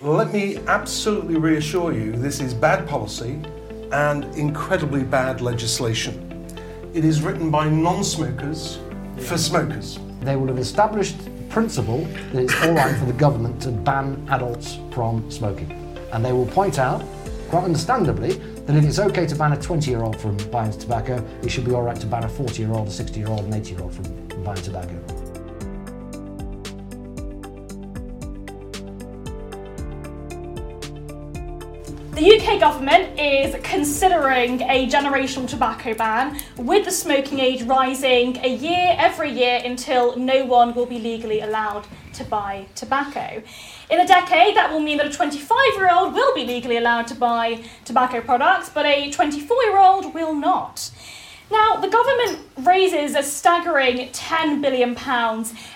Let me absolutely reassure you this is bad policy and incredibly bad legislation. It is written by non smokers for smokers. They will have established principle that it's all right for the government to ban adults from smoking. And they will point out, quite understandably, that if it's okay to ban a 20 year old from buying tobacco, it should be all right to ban a 40 year old, a 60 year old, an 80 year old from buying tobacco. The UK government is considering a generational tobacco ban, with the smoking age rising a year every year until no one will be legally allowed to buy tobacco. In a decade, that will mean that a 25 year old will be legally allowed to buy tobacco products, but a 24 year old will not. Now, the government raises a staggering £10 billion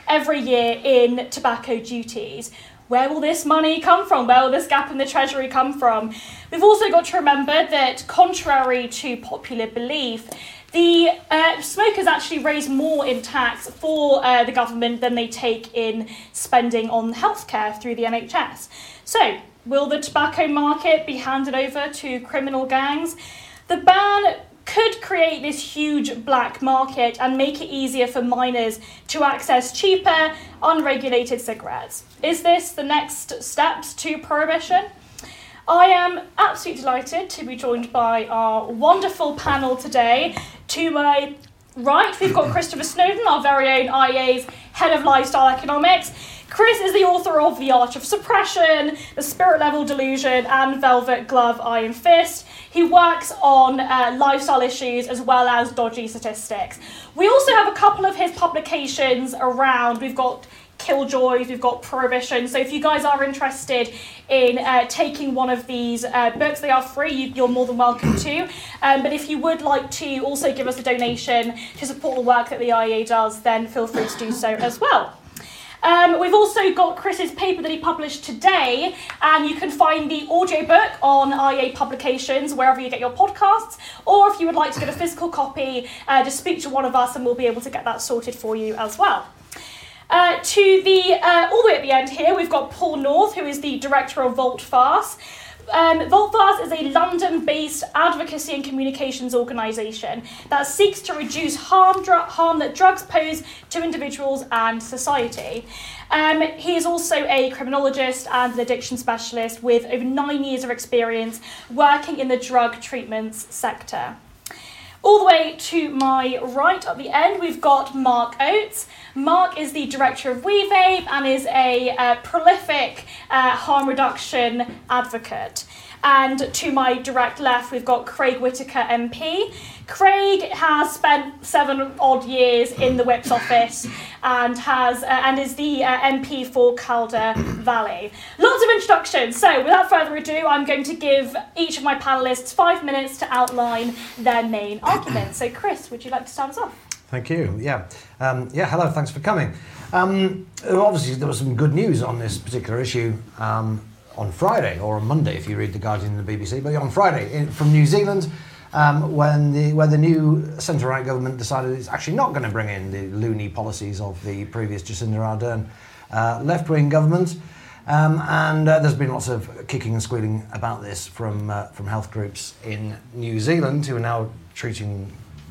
every year in tobacco duties, where will this money come from? Where will this gap in the treasury come from? We've also got to remember that, contrary to popular belief, the uh, smokers actually raise more in tax for uh, the government than they take in spending on healthcare through the NHS. So, will the tobacco market be handed over to criminal gangs? The ban could create this huge black market and make it easier for minors to access cheaper, unregulated cigarettes. Is this the next steps to prohibition? I am absolutely delighted to be joined by our wonderful panel today. To my right, we've got Christopher Snowdon, our very own IEA's head of lifestyle economics. Chris is the author of The Art of Suppression, The Spirit Level Delusion, and Velvet Glove Iron Fist. He works on uh, lifestyle issues as well as dodgy statistics. We also have a couple of his publications around. We've got Killjoys, we've got Prohibition. So if you guys are interested in uh, taking one of these uh, books, they are free. You, are more than welcome to. Um, but if you would like to also give us a donation to support the work that the IEA does, then feel free to do so as well. Um, we've also got Chris's paper that he published today, and you can find the audiobook on IA Publications wherever you get your podcasts. Or if you would like to get a physical copy, uh, just speak to one of us and we'll be able to get that sorted for you as well. Uh, to the uh, all the way at the end here, we've got Paul North, who is the director of Volteface. Um, Volteface is a London based advocacy and communications organisation that seeks to reduce harm, dr- harm that drugs pose to individuals and society. Um, he is also a criminologist and an addiction specialist with over nine years of experience working in the drug treatments sector. All the way to my right at the end, we've got Mark Oates. Mark is the director of WeVape and is a uh, prolific uh, harm reduction advocate. And to my direct left, we've got Craig Whittaker MP. Craig has spent seven odd years in the Whip's office and has uh, and is the uh, MP for Calder Valley. Lots of introductions. So, without further ado, I'm going to give each of my panelists five minutes to outline their main arguments. So, Chris, would you like to start us off? Thank you. Yeah. Um, yeah, hello, thanks for coming. Um, obviously, there was some good news on this particular issue um, on Friday, or on Monday if you read The Guardian and the BBC, but on Friday in, from New Zealand. Um, when the, where the new centre right government decided it's actually not going to bring in the loony policies of the previous Jacinda Ardern uh, left wing government. Um, and uh, there's been lots of kicking and squealing about this from, uh, from health groups in New Zealand who are now treating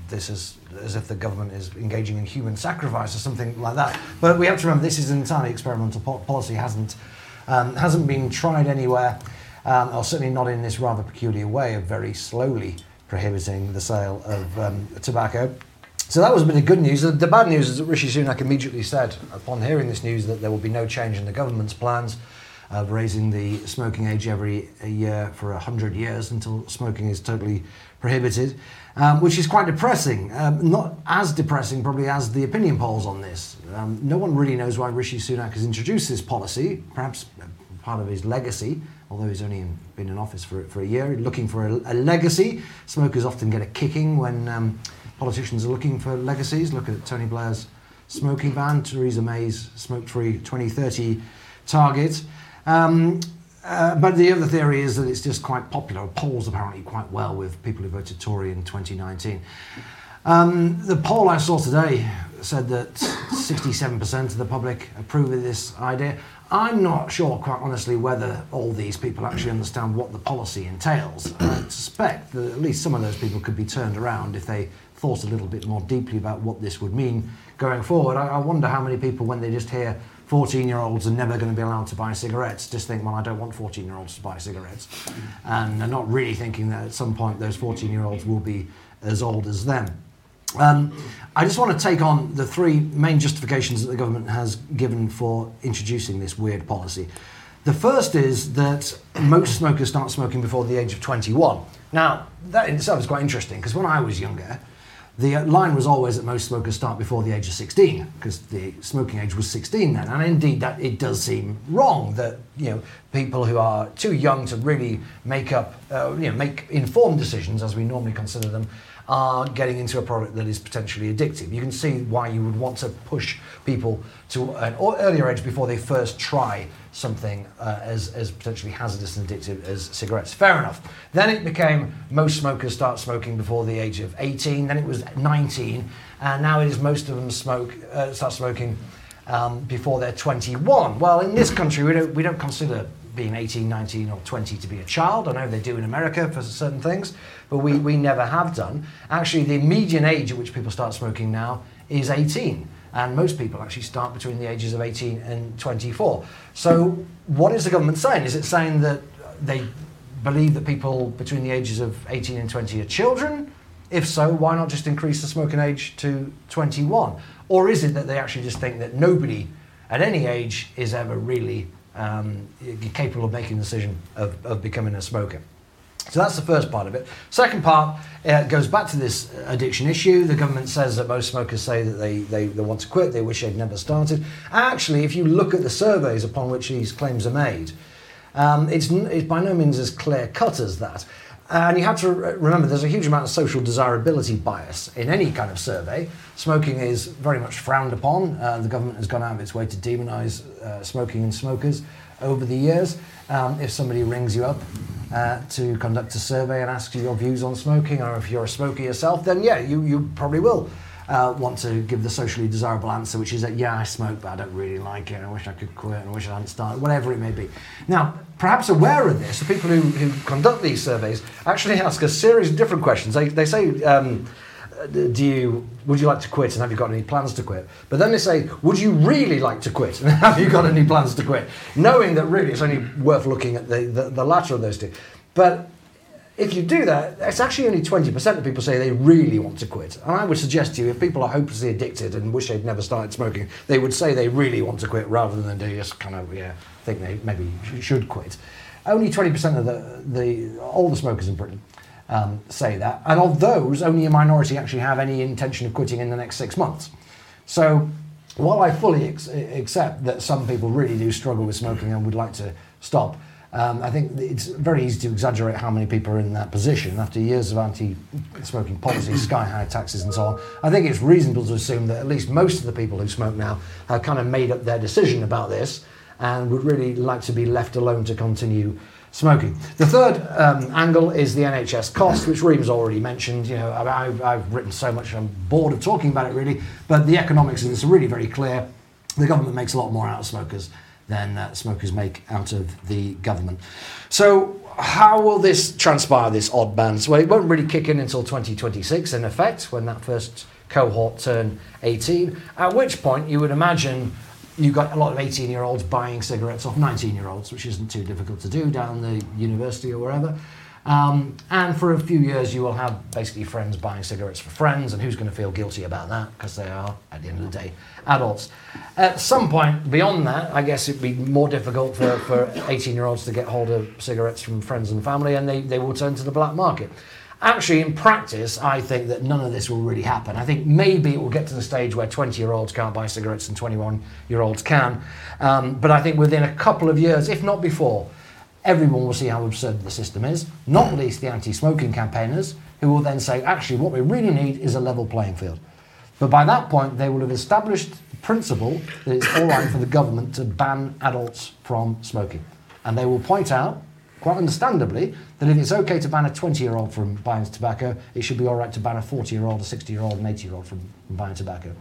this as, as if the government is engaging in human sacrifice or something like that. But we have to remember this is an entirely experimental po- policy, hasn't, um, hasn't been tried anywhere, um, or certainly not in this rather peculiar way of very slowly prohibiting the sale of um, tobacco. So that was a bit of good news. The, the bad news is that Rishi Sunak immediately said, upon hearing this news, that there will be no change in the government's plans of raising the smoking age every year for 100 years until smoking is totally prohibited um, which is quite depressing. Um, not as depressing, probably, as the opinion polls on this. Um, no one really knows why Rishi Sunak has introduced this policy, perhaps part of his legacy, although he's only in, been in office for, for a year, looking for a, a legacy. Smokers often get a kicking when um, politicians are looking for legacies. Look at Tony Blair's smoking ban, Theresa May's smoke free 2030 target. Um, uh, but the other theory is that it's just quite popular. It polls apparently quite well with people who voted Tory in 2019. Um, the poll I saw today said that 67% of the public approve of this idea. I'm not sure, quite honestly, whether all these people actually understand what the policy entails. I suspect that at least some of those people could be turned around if they thought a little bit more deeply about what this would mean going forward. I, I wonder how many people, when they just hear 14 year olds are never going to be allowed to buy cigarettes, just think, well, I don't want 14 year olds to buy cigarettes. And they're not really thinking that at some point those 14 year olds will be as old as them. Um, I just want to take on the three main justifications that the government has given for introducing this weird policy. The first is that most smokers start smoking before the age of 21. Now, that in itself is quite interesting because when I was younger, the line was always that most smokers start before the age of 16 because the smoking age was 16 then. And indeed, that it does seem wrong that you know people who are too young to really make up, uh, you know, make informed decisions as we normally consider them are getting into a product that is potentially addictive. You can see why you would want to push people to an earlier age before they first try something uh, as, as potentially hazardous and addictive as cigarettes. Fair enough. Then it became most smokers start smoking before the age of 18, then it was 19, and now it is most of them smoke uh, start smoking um, before they're 21. Well, in this country, we don't, we don't consider being 18, 19, or 20 to be a child. I know they do in America for certain things, but we, we never have done. Actually, the median age at which people start smoking now is 18. And most people actually start between the ages of 18 and 24. So, what is the government saying? Is it saying that they believe that people between the ages of 18 and 20 are children? If so, why not just increase the smoking age to 21? Or is it that they actually just think that nobody at any age is ever really um, capable of making the decision of, of becoming a smoker. So that's the first part of it. Second part uh, goes back to this addiction issue. The government says that most smokers say that they, they, they want to quit, they wish they'd never started. Actually, if you look at the surveys upon which these claims are made, um, it's, it's by no means as clear cut as that. And you have to remember there's a huge amount of social desirability bias in any kind of survey. Smoking is very much frowned upon. Uh, the government has gone out of its way to demonise uh, smoking and smokers over the years. Um, if somebody rings you up uh, to conduct a survey and asks you your views on smoking, or if you're a smoker yourself, then yeah, you, you probably will uh, want to give the socially desirable answer, which is that, yeah, I smoke, but I don't really like it. I wish I could quit. And I wish I hadn't started, whatever it may be. Now, perhaps aware of this, the people who, who conduct these surveys actually ask a series of different questions. They, they say, um, do you would you like to quit and have you got any plans to quit but then they say would you really like to quit and have you got any plans to quit knowing that really it's only worth looking at the, the, the latter of those two but if you do that, it's actually only 20% of people say they really want to quit. And I would suggest to you, if people are hopelessly addicted and wish they'd never started smoking, they would say they really want to quit rather than they just kind of, yeah, think they maybe should quit. Only 20% of the, the all the smokers in Britain um, say that. And of those, only a minority actually have any intention of quitting in the next six months. So while I fully ex- accept that some people really do struggle with smoking and would like to stop, um, I think it's very easy to exaggerate how many people are in that position after years of anti-smoking policies, sky high taxes, and so on. I think it's reasonable to assume that at least most of the people who smoke now have kind of made up their decision about this and would really like to be left alone to continue smoking. The third um, angle is the NHS cost, which Reem's already mentioned. You know, I've, I've written so much, I'm bored of talking about it really, but the economics of this are really very clear. The government makes a lot more out of smokers than uh, smokers make out of the government. So, how will this transpire, this odd ban? Well, it won't really kick in until 2026, in effect, when that first cohort turn 18, at which point you would imagine you've got a lot of 18 year olds buying cigarettes off 19 year olds, which isn't too difficult to do down the university or wherever. Um, and for a few years, you will have basically friends buying cigarettes for friends, and who's going to feel guilty about that? Because they are, at the end of the day, adults. At some point beyond that, I guess it'd be more difficult for, for 18 year olds to get hold of cigarettes from friends and family, and they, they will turn to the black market. Actually, in practice, I think that none of this will really happen. I think maybe it will get to the stage where 20 year olds can't buy cigarettes and 21 year olds can. Um, but I think within a couple of years, if not before, everyone will see how absurd the system is, not least the anti smoking campaigners, who will then say, actually, what we really need is a level playing field. But by that point, they will have established the principle that it's all right for the government to ban adults from smoking. And they will point out, quite understandably, that if it's okay to ban a 20 year old from buying tobacco, it should be all right to ban a 40 year old, a 60 year old, an 80 year old from buying tobacco.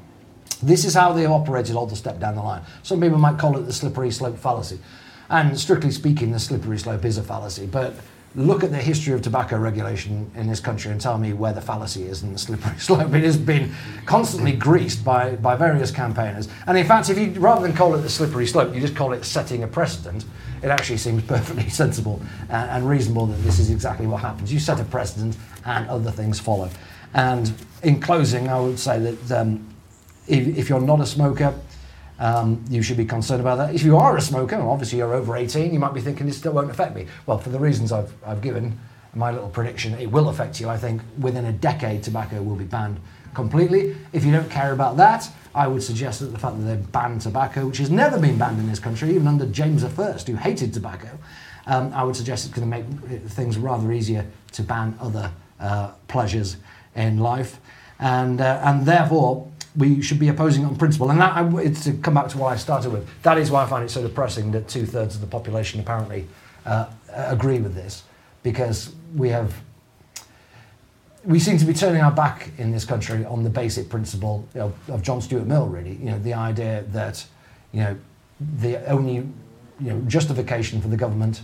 This is how they have operated all the step down the line. Some people might call it the slippery slope fallacy. And strictly speaking, the slippery slope is a fallacy. But look at the history of tobacco regulation in this country and tell me where the fallacy is in the slippery slope. It has been constantly greased by, by various campaigners. And in fact, if you rather than call it the slippery slope, you just call it setting a precedent, it actually seems perfectly sensible and, and reasonable that this is exactly what happens. You set a precedent and other things follow. And in closing, I would say that um, if, if you're not a smoker, um, you should be concerned about that. If you are a smoker, obviously you're over 18, you might be thinking this still won't affect me. Well, for the reasons I've, I've given, my little prediction, it will affect you. I think within a decade, tobacco will be banned completely. If you don't care about that, I would suggest that the fact that they've banned tobacco, which has never been banned in this country, even under James I, who hated tobacco, um, I would suggest it's going to make things rather easier to ban other uh, pleasures in life. And, uh, and therefore, we should be opposing it on principle. And that, it's to come back to what I started with. That is why I find it so depressing that two thirds of the population apparently uh, agree with this, because we have. We seem to be turning our back in this country on the basic principle of John Stuart Mill. Really, you know, the idea that you know the only you know justification for the government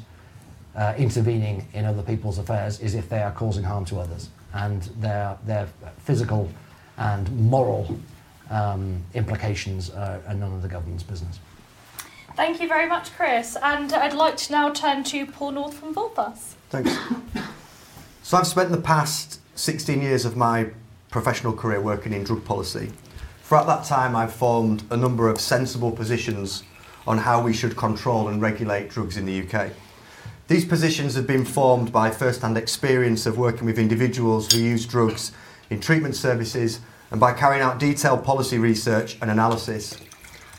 uh, intervening in other people's affairs is if they are causing harm to others, and their their physical and moral um, implications are, are none of the government's business. Thank you very much, Chris. And I'd like to now turn to Paul North from Volpus. Thanks. So I've spent the past 16 years of my professional career working in drug policy. Throughout that time, I've formed a number of sensible positions on how we should control and regulate drugs in the UK. These positions have been formed by first-hand experience of working with individuals who use drugs in treatment services and by carrying out detailed policy research and analysis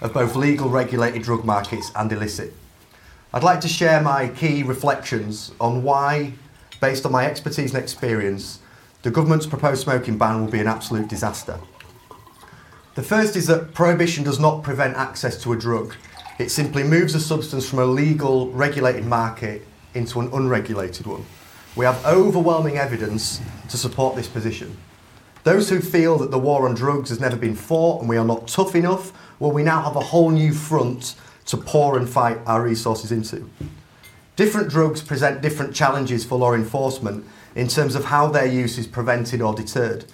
of both legal regulated drug markets and illicit. I'd like to share my key reflections on why, based on my expertise and experience, the government's proposed smoking ban will be an absolute disaster. The first is that prohibition does not prevent access to a drug. It simply moves a substance from a legal, regulated market into an unregulated one. We have overwhelming evidence to support this position. Those who feel that the war on drugs has never been fought and we are not tough enough, well, we now have a whole new front to pour and fight our resources into. Different drugs present different challenges for law enforcement in terms of how their use is prevented or deterred.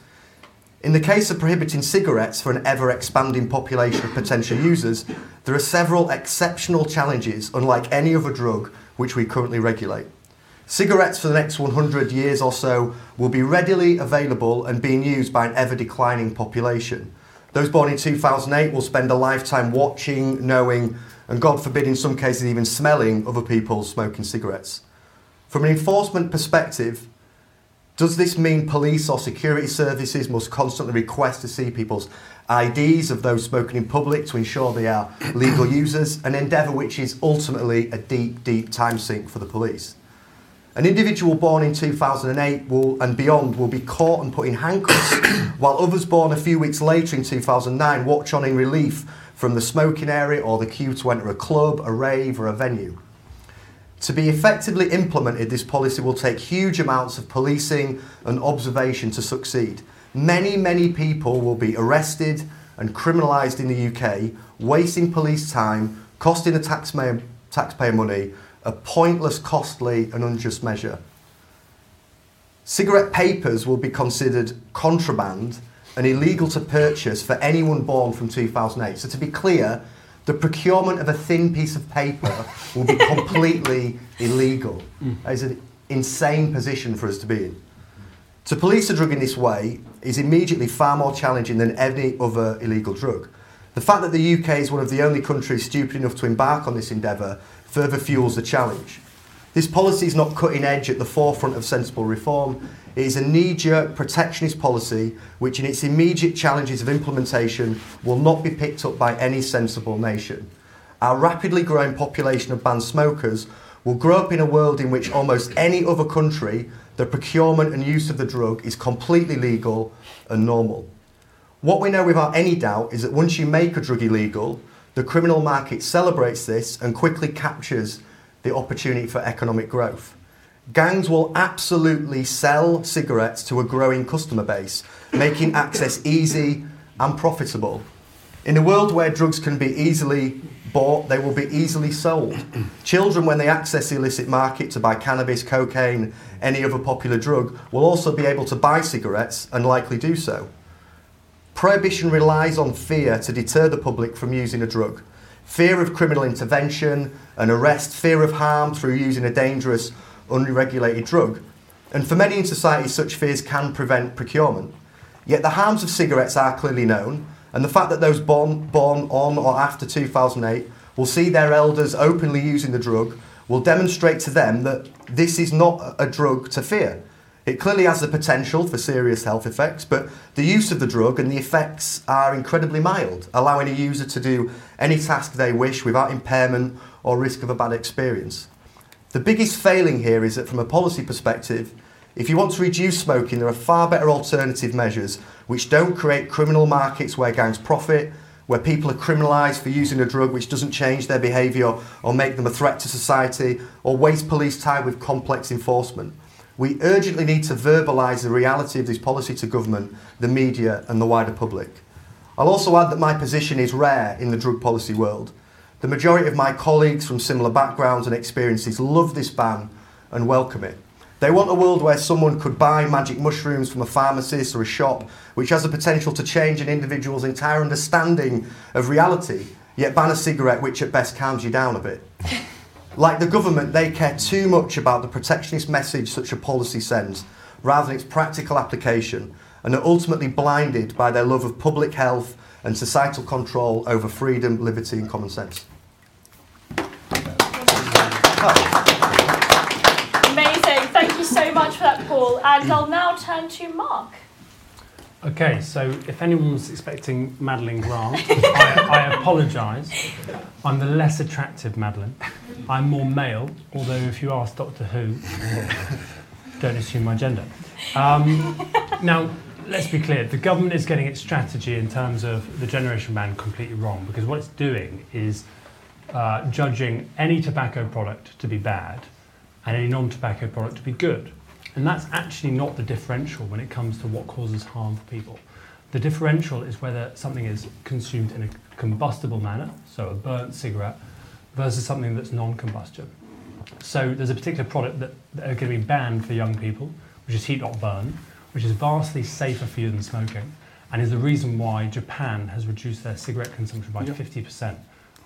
In the case of prohibiting cigarettes for an ever expanding population of potential users, there are several exceptional challenges, unlike any other drug which we currently regulate. Cigarettes for the next 100 years or so will be readily available and being used by an ever declining population. Those born in 2008 will spend a lifetime watching, knowing, and God forbid, in some cases, even smelling other people smoking cigarettes. From an enforcement perspective, does this mean police or security services must constantly request to see people's IDs of those smoking in public to ensure they are legal users? An endeavour which is ultimately a deep, deep time sink for the police. An individual born in 2008 will, and beyond will be caught and put in handcuffs, while others born a few weeks later in 2009 watch on in relief from the smoking area or the queue to enter a club, a rave, or a venue. To be effectively implemented, this policy will take huge amounts of policing and observation to succeed. Many, many people will be arrested and criminalised in the UK, wasting police time, costing the taxpayer, taxpayer money, a pointless, costly, and unjust measure. Cigarette papers will be considered contraband and illegal to purchase for anyone born from 2008. So, to be clear, the procurement of a thin piece of paper will be completely illegal. That is an insane position for us to be in. To police a drug in this way is immediately far more challenging than any other illegal drug. The fact that the UK is one of the only countries stupid enough to embark on this endeavour further fuels the challenge. This policy is not cutting edge at the forefront of sensible reform. It is a knee jerk protectionist policy which, in its immediate challenges of implementation, will not be picked up by any sensible nation. Our rapidly growing population of banned smokers will grow up in a world in which almost any other country, the procurement and use of the drug is completely legal and normal. What we know without any doubt is that once you make a drug illegal, the criminal market celebrates this and quickly captures the opportunity for economic growth. Gangs will absolutely sell cigarettes to a growing customer base, making access easy and profitable. In a world where drugs can be easily bought, they will be easily sold. Children, when they access the illicit market to buy cannabis, cocaine, any other popular drug, will also be able to buy cigarettes and likely do so. Prohibition relies on fear to deter the public from using a drug. Fear of criminal intervention, an arrest, fear of harm through using a dangerous, unregulated drug. And for many in society, such fears can prevent procurement. Yet the harms of cigarettes are clearly known, and the fact that those born, born on or after 2008 will see their elders openly using the drug will demonstrate to them that this is not a drug to fear. It clearly has the potential for serious health effects, but the use of the drug and the effects are incredibly mild, allowing a user to do any task they wish without impairment or risk of a bad experience. The biggest failing here is that, from a policy perspective, if you want to reduce smoking, there are far better alternative measures which don't create criminal markets where gangs profit, where people are criminalised for using a drug which doesn't change their behaviour or make them a threat to society, or waste police time with complex enforcement. We urgently need to verbalise the reality of this policy to government, the media, and the wider public. I'll also add that my position is rare in the drug policy world. The majority of my colleagues from similar backgrounds and experiences love this ban and welcome it. They want a world where someone could buy magic mushrooms from a pharmacist or a shop, which has the potential to change an individual's entire understanding of reality, yet ban a cigarette which at best calms you down a bit. Like the government, they care too much about the protectionist message such a policy sends, rather than its practical application, and are ultimately blinded by their love of public health and societal control over freedom, liberty, and common sense. Amazing. Thank you so much for that, Paul. And I'll now turn to Mark. Okay, so if anyone was expecting Madeline Grant, I, I apologise. I'm the less attractive Madeline. I'm more male, although if you ask Doctor Who, don't assume my gender. Um, now, let's be clear the government is getting its strategy in terms of the generation ban completely wrong because what it's doing is uh, judging any tobacco product to be bad and any non tobacco product to be good. And that's actually not the differential when it comes to what causes harm for people. The differential is whether something is consumed in a combustible manner, so a burnt cigarette, versus something that's non combustion. So there's a particular product that, that are going to be banned for young people, which is heat not burn, which is vastly safer for you than smoking, and is the reason why Japan has reduced their cigarette consumption by Yep. 50%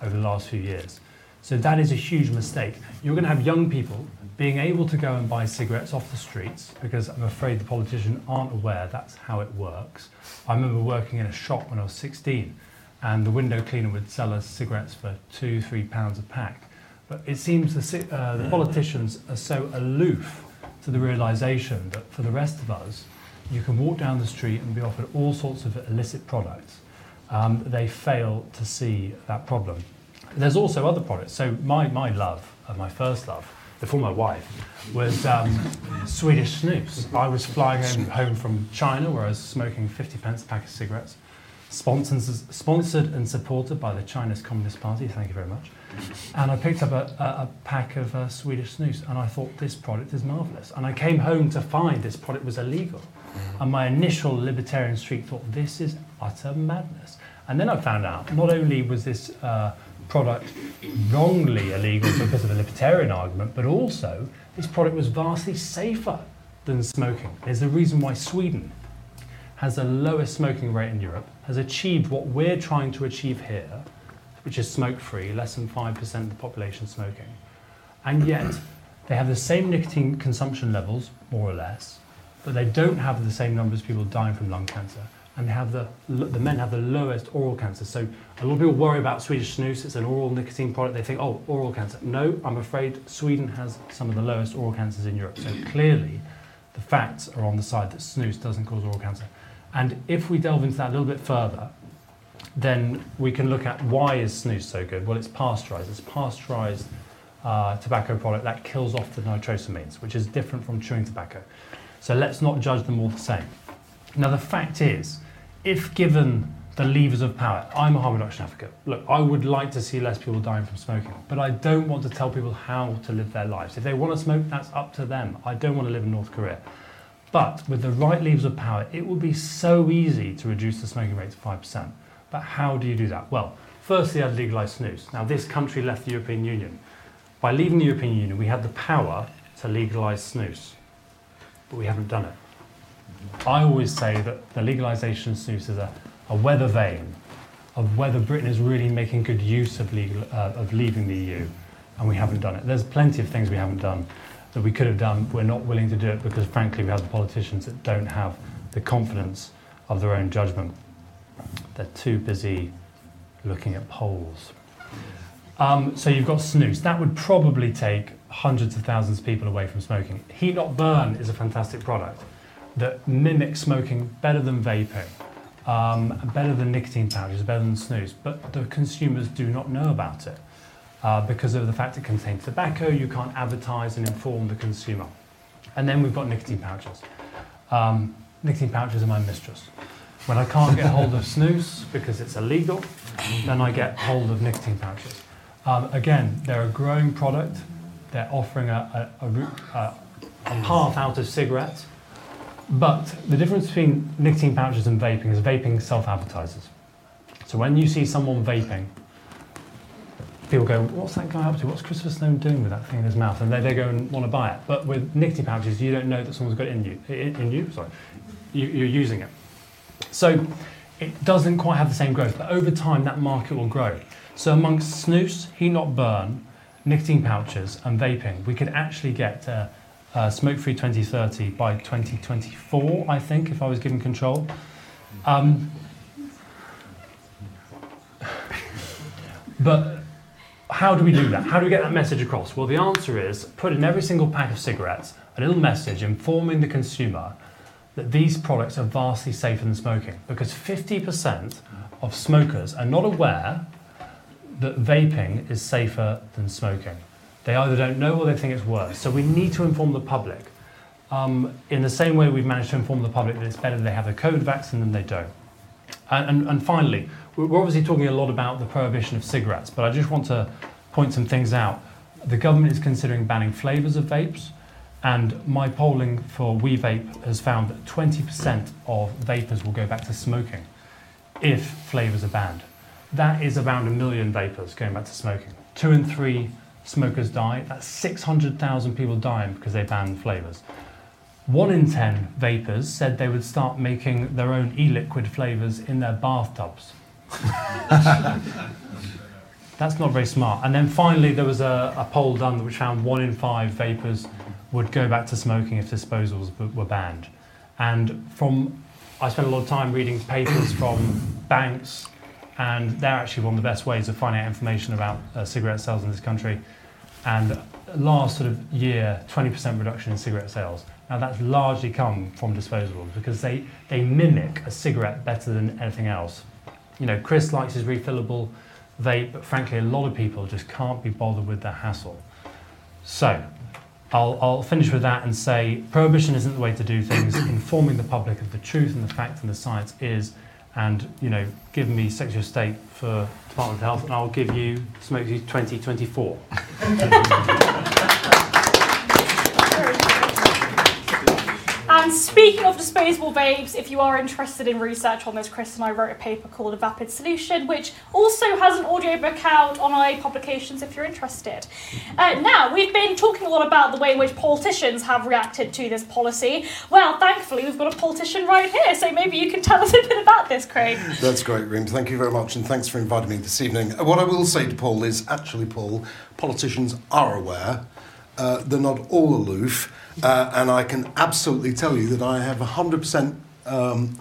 over the last few years. So that is a huge mistake. You're going to have young people being able to go and buy cigarettes off the streets because I'm afraid the politicians aren't aware that's how it works. I remember working in a shop when I was 16 and the window cleaner would sell us cigarettes for two, three pounds a pack. But it seems the, uh, the politicians are so aloof to the realization that for the rest of us, you can walk down the street and be offered all sorts of illicit products. Um, they fail to see that problem. There's also other products. So my, my love, uh, my first love, before my wife, was um, Swedish snus. I was flying home, from China where I was smoking 50 pence a pack of cigarettes, sponsored, sponsored and supported by the Chinese Communist Party, thank you very much. And I picked up a, a, a pack of uh, Swedish snus and I thought this product is marvellous. And I came home to find this product was illegal. And my initial libertarian streak thought, this is utter madness. And then I found out not only was this uh, product wrongly illegal because of a libertarian argument, but also this product was vastly safer than smoking. There's a reason why Sweden has the lowest smoking rate in Europe, has achieved what we're trying to achieve here, which is smoke free, less than 5% of the population smoking. And yet, they have the same nicotine consumption levels, more or less, but they don't have the same numbers of people dying from lung cancer. And they have the, the men have the lowest oral cancer. So a lot of people worry about Swedish snus. It's an oral nicotine product. They think, oh, oral cancer. No, I'm afraid Sweden has some of the lowest oral cancers in Europe. So clearly, the facts are on the side that snus doesn't cause oral cancer. And if we delve into that a little bit further, then we can look at why is snus so good? Well, it's pasteurized. It's pasteurized uh, tobacco product that kills off the nitrosamines, which is different from chewing tobacco. So let's not judge them all the same. Now, the fact is, if given the levers of power, I'm a harm reduction advocate. Look, I would like to see less people dying from smoking, but I don't want to tell people how to live their lives. If they want to smoke, that's up to them. I don't want to live in North Korea. But with the right levers of power, it would be so easy to reduce the smoking rate to 5%. But how do you do that? Well, firstly, I'd legalise snus. Now, this country left the European Union. By leaving the European Union, we had the power to legalise snus, but we haven't done it. I always say that the legalisation of snus is a, a weather vane of whether Britain is really making good use of, legal, uh, of leaving the EU, and we haven't done it. There's plenty of things we haven't done that we could have done. We're not willing to do it because, frankly, we have the politicians that don't have the confidence of their own judgment. They're too busy looking at polls. Um, so you've got snus. That would probably take hundreds of thousands of people away from smoking. Heat Not Burn is a fantastic product that mimics smoking better than vaping, um, better than nicotine pouches, better than snus, but the consumers do not know about it. Uh, because of the fact it contains tobacco, you can't advertise and inform the consumer. And then we've got nicotine pouches. Um, nicotine pouches are my mistress. When I can't get hold of snus because it's illegal, then I get hold of nicotine pouches. Um, again, they're a growing product. They're offering a, a, a, a, path out of cigarettes. But the difference between nicotine pouches and vaping is vaping self advertises. So when you see someone vaping, people go, What's that guy up to? What's Christopher Stone doing with that thing in his mouth? And they, they go and want to buy it. But with nicotine pouches, you don't know that someone's got it in you. In, you, sorry. You, you're using it. So it doesn't quite have the same growth, but over time that market will grow. So amongst snus, heat not burn, nicotine pouches, and vaping, we could actually get uh, uh, smoke-free 2030 by 2024, I think, if I was given control. Um, but how do we do that? How do we get that message across? Well, the answer is put in every single pack of cigarettes a little message informing the consumer that these products are vastly safer than smoking because 50% of smokers are not aware that vaping is safer than smoking. They either don't know or they think it's worse. So we need to inform the public. Um, in the same way we've managed to inform the public that it's better they have a COVID vaccine than they don't. And, and, and finally, we're obviously talking a lot about the prohibition of cigarettes, but I just want to point some things out. The government is considering banning flavours of vapes. And my polling for WeVape has found that 20% of vapors will go back to smoking if flavours are banned. That is around a million vapors going back to smoking. Two in three smokers die. That's 600,000 people dying because they banned flavours. One in 10 vapors said they would start making their own e liquid flavours in their bathtubs. That's not very smart. And then finally, there was a, a poll done which found one in five vapors would go back to smoking if disposals were banned. And from, I spent a lot of time reading papers from banks, and they're actually one of the best ways of finding out information about uh, cigarette sales in this country. And last sort of year, 20% reduction in cigarette sales. Now that's largely come from disposables because they, they mimic a cigarette better than anything else. You know, Chris likes his refillable vape, but frankly, a lot of people just can't be bothered with the hassle. So, I'll, I'll finish with that and say prohibition isn't the way to do things. Informing the public of the truth and the facts and the science is, and you know, give me Secretary of State for Department of Health, and I'll give you Smoky 2024. And speaking of disposable vapes, if you are interested in research on this, Chris and I wrote a paper called A Vapid Solution, which also has an audiobook out on our Publications if you're interested. Uh, now, we've been talking a lot about the way in which politicians have reacted to this policy. Well, thankfully, we've got a politician right here, so maybe you can tell us a bit about this, Craig. That's great, Reem. Thank you very much, and thanks for inviting me this evening. Uh, What I will say to Paul is actually, Paul, politicians are aware. Uh, they're not all aloof, uh, and I can absolutely tell you that I have 100% um,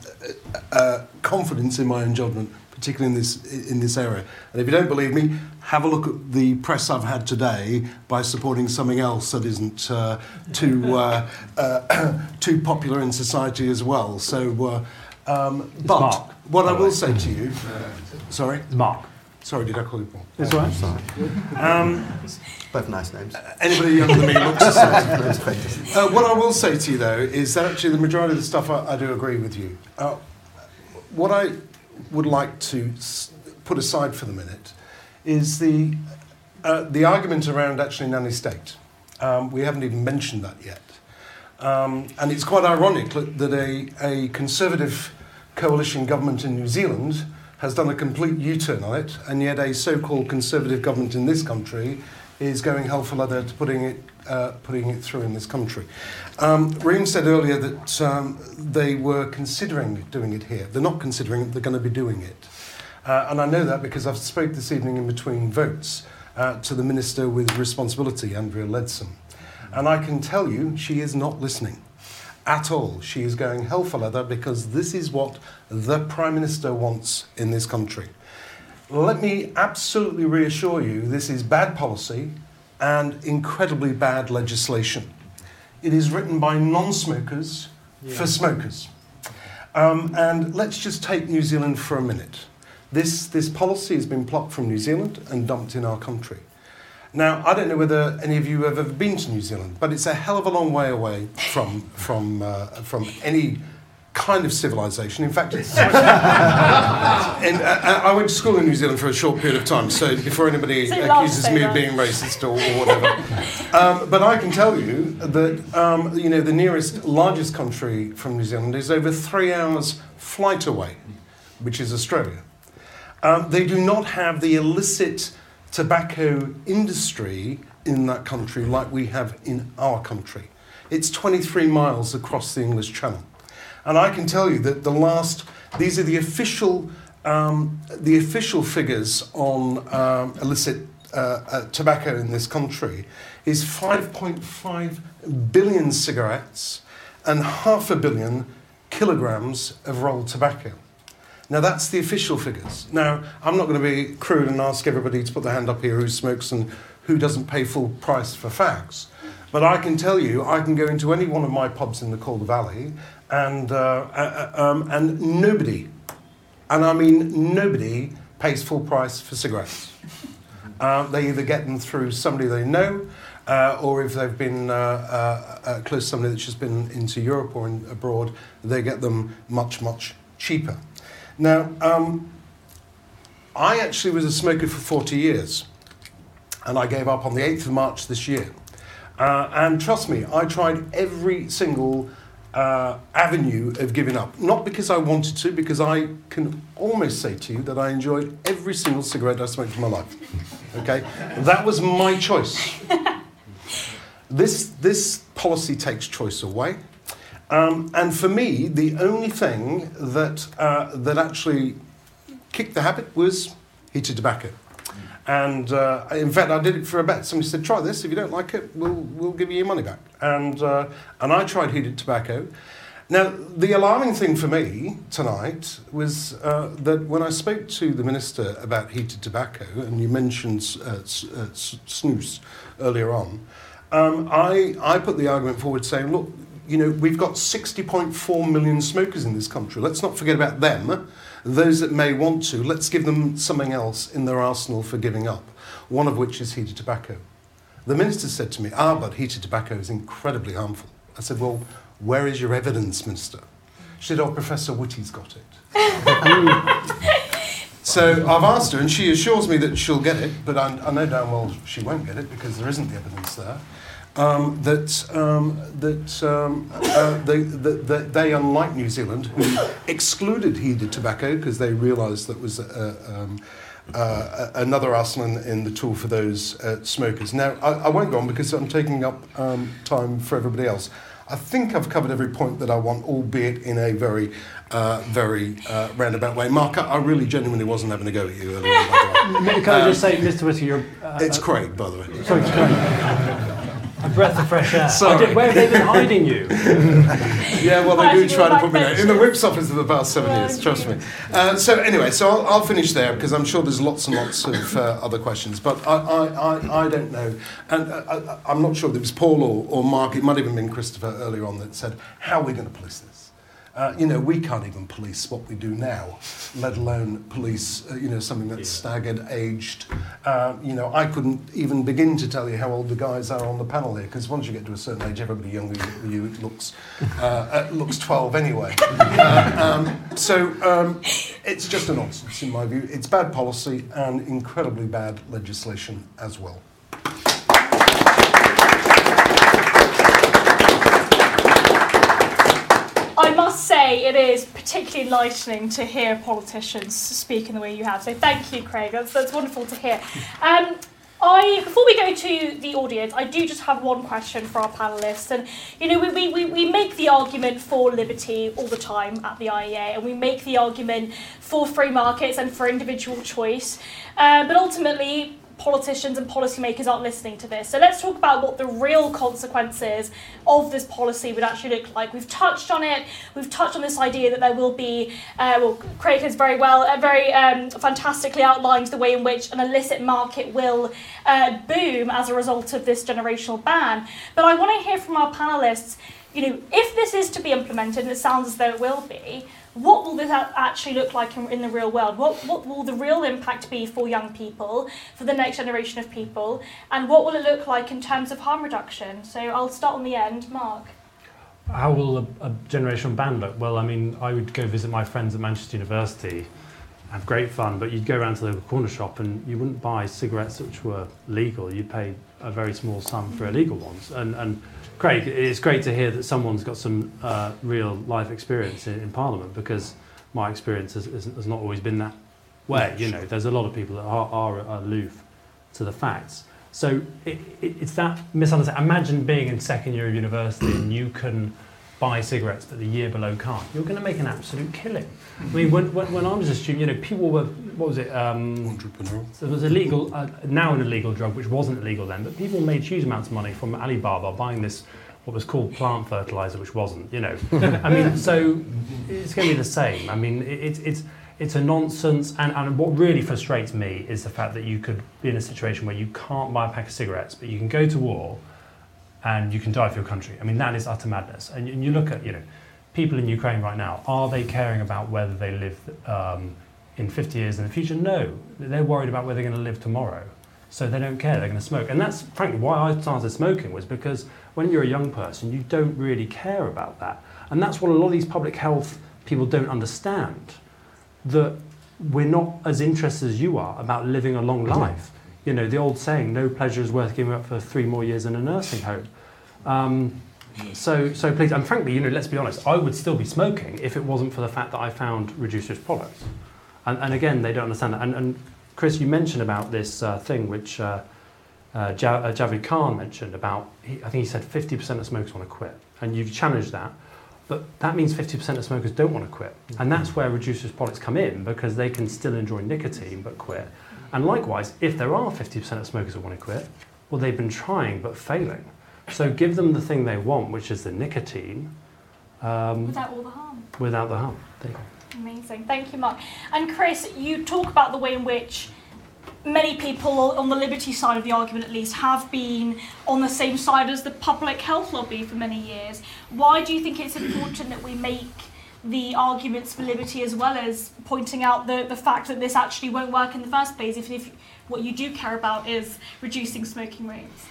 uh, uh, confidence in my own judgment, particularly in this in this area. And if you don't believe me, have a look at the press I've had today by supporting something else that isn't uh, too uh, uh, too popular in society as well. So, uh, um, but Mark, what I will way. say to you, sorry, Mark. Sorry, did I call you Paul? That's right. Sorry. Um, Both nice names. anybody younger than me looks the same. Uh, what I will say to you though is that actually the majority of the stuff I, I do agree with you. Uh, what I would like to s- put aside for the minute is the uh, the argument around actually nanny state. Um, we haven't even mentioned that yet, um, and it's quite ironic that that a, a conservative coalition government in New Zealand has done a complete U-turn on it, and yet a so-called conservative government in this country is going hell for leather to putting it, uh, putting it through in this country. Um, Reem said earlier that um, they were considering doing it here. They're not considering it, they're going to be doing it. Uh, and I know that because I've spoke this evening in between votes uh, to the Minister with responsibility, Andrea Leadsom. And I can tell you, she is not listening at all. She is going hell for leather because this is what the Prime Minister wants in this country. Let me absolutely reassure you this is bad policy and incredibly bad legislation. It is written by non smokers yeah. for smokers. Um, and let's just take New Zealand for a minute. This, this policy has been plucked from New Zealand and dumped in our country. Now, I don't know whether any of you have ever been to New Zealand, but it's a hell of a long way away from, from, uh, from any kind of civilization. In fact, it's. and, uh, I went to school in New Zealand for a short period of time, so before anybody so accuses me of being racist or, or whatever. um, but I can tell you that um, you know the nearest largest country from New Zealand is over three hours flight away, which is Australia. Um, they do not have the illicit tobacco industry in that country like we have in our country. It's 23 miles across the English Channel. And I can tell you that the last, these are the official, um, the official figures on um, illicit uh, uh, tobacco in this country is 5.5 billion cigarettes and half a billion kilograms of rolled tobacco. Now, that's the official figures. Now, I'm not going to be crude and ask everybody to put their hand up here who smokes and who doesn't pay full price for fags. But I can tell you, I can go into any one of my pubs in the Calder Valley and, uh, uh, uh, um, and nobody, and I mean nobody, pays full price for cigarettes. Uh, they either get them through somebody they know, uh, or if they've been uh, uh, close to somebody that's just been into Europe or in, abroad, they get them much, much cheaper. Now, um, I actually was a smoker for 40 years, and I gave up on the 8th of March this year. Uh, and trust me, I tried every single uh, avenue of giving up. Not because I wanted to, because I can almost say to you that I enjoyed every single cigarette I smoked in my life. Okay? that was my choice. this, this policy takes choice away. Um, and for me, the only thing that, uh, that actually kicked the habit was heated tobacco. And uh, in fact, I did it for a bet. Somebody said, "Try this. If you don't like it, we'll we'll give you your money back." And uh, and I tried heated tobacco. Now, the alarming thing for me tonight was uh, that when I spoke to the minister about heated tobacco, and you mentioned uh, uh, snus earlier on, um, I I put the argument forward saying, "Look, you know, we've got 60.4 million smokers in this country. Let's not forget about them. Those that may want to, let's give them something else in their arsenal for giving up, one of which is heated tobacco. The minister said to me, Ah, but heated tobacco is incredibly harmful. I said, Well, where is your evidence, minister? She said, Oh, Professor Whitty's got it. so I've asked her, and she assures me that she'll get it, but I, I know damn well she won't get it because there isn't the evidence there um, that, um, that, um, uh, they, that, that, they, unlike New Zealand, who excluded heated tobacco because they realised that was uh, um, uh, another arsenal in, in, the tool for those uh, smokers. Now, I, I, won't go on because I'm taking up um, time for everybody else. I think I've covered every point that I want, albeit in a very, uh, very uh, roundabout way. Mark, I really genuinely wasn't having a go at you earlier. Can I just say, Mr. Whitty, you're... it's Craig, by the way. Sorry, it's Craig. A breath of fresh air. Sorry. Did, where have they been hiding you? yeah, well, they do try to put me there. In the whips office for the past seven years, trust me. Uh, so, anyway, so I'll, I'll, finish there because I'm sure there's lots and lots of uh, other questions. But I, I, I, I don't know. And uh, I, am not sure if it was Paul or, or Mark, it might have even been Christopher earlier on that said, How are we going to police this? Uh, you know, we can't even police what we do now, let alone police, uh, you know, something that's yeah. staggered, aged. Uh, you know, I couldn't even begin to tell you how old the guys are on the panel here, because once you get to a certain age, everybody younger than you looks uh, uh, looks 12 anyway. Uh, um, so um, it's just a nonsense in my view. It's bad policy and incredibly bad legislation as well. I must say, it is particularly enlightening to hear politicians speak in the way you have. So thank you, Craig. That's, that's wonderful to hear. Um, I, before we go to the audience, I do just have one question for our panelists. And, you know, we, we, we make the argument for liberty all the time at the IEA, and we make the argument for free markets and for individual choice. Uh, but ultimately, politicians and policymakers aren't listening to this. So let's talk about what the real consequences of this policy would actually look like. We've touched on it. We've touched on this idea that there will be, uh, well, Craig has very well, uh, very um, fantastically outlined the way in which an illicit market will uh, boom as a result of this generational ban. But I want to hear from our panelists, you know, if this is to be implemented, and it sounds as though it will be, what will this actually look like in, in, the real world? What, what will the real impact be for young people, for the next generation of people, and what will it look like in terms of harm reduction? So I'll start on the end, Mark. How will a, a generational ban look? Well, I mean, I would go visit my friends at Manchester University, have great fun, but you'd go around to the corner shop and you wouldn't buy cigarettes which were legal. You'd pay a very small sum for illegal ones. And, and Craig, it's great to hear that someone's got some uh, real life experience in, in, Parliament because my experience has, has, not always been that way. You know, there's a lot of people that are, are aloof to the facts. So it, it, it's that misunderstanding. Imagine being in second year of university and you can buy cigarettes but the year below can't. You're going to make an absolute killing. I mean, when, when, when I was a student, you know, people were, what was it? Um, Entrepreneur. So it was illegal, uh, now an illegal drug, which wasn't illegal then, but people made huge amounts of money from Alibaba buying this, what was called plant fertilizer, which wasn't, you know. I mean, so it's going to be the same. I mean, it, it's, it's, it's a nonsense, and, and what really frustrates me is the fact that you could be in a situation where you can't buy a pack of cigarettes, but you can go to war and you can die for your country. I mean, that is utter madness. And, and you look at, you know, people in Ukraine right now, are they caring about whether they live um, in 50 years in the future? No. They're worried about where they're going to live tomorrow. So they don't care, they're going to smoke. And that's frankly why I started smoking was because when you're a young person, you don't really care about that. And that's what a lot of these public health people don't understand. That we're not as interested as you are about living a long life. You know, the old saying, no pleasure is worth giving up for three more years in a nursing home. Um, so, so please, and frankly, you know, let's be honest, I would still be smoking if it wasn't for the fact that I found reduced risk products. And, and again, they don't understand that. And, and Chris, you mentioned about this uh, thing which uh, uh, uh Javed Khan mentioned about, he, I think he said 50% of smokers want to quit. And you've challenged that. But that means 50% of smokers don't want to quit. And that's where reduced risk products come in because they can still enjoy nicotine but quit. And likewise, if there are 50% of smokers who want to quit, well, they've been trying but failing. So give them the thing they want, which is the nicotine. Um, without all the harm. Without the harm. Amazing. Thank you, Mark. And Chris, you talk about the way in which many people on the liberty side of the argument at least have been on the same side as the public health lobby for many years. Why do you think it's important that we make the arguments for liberty as well as pointing out the, the fact that this actually won't work in the first place if, if what you do care about is reducing smoking rates?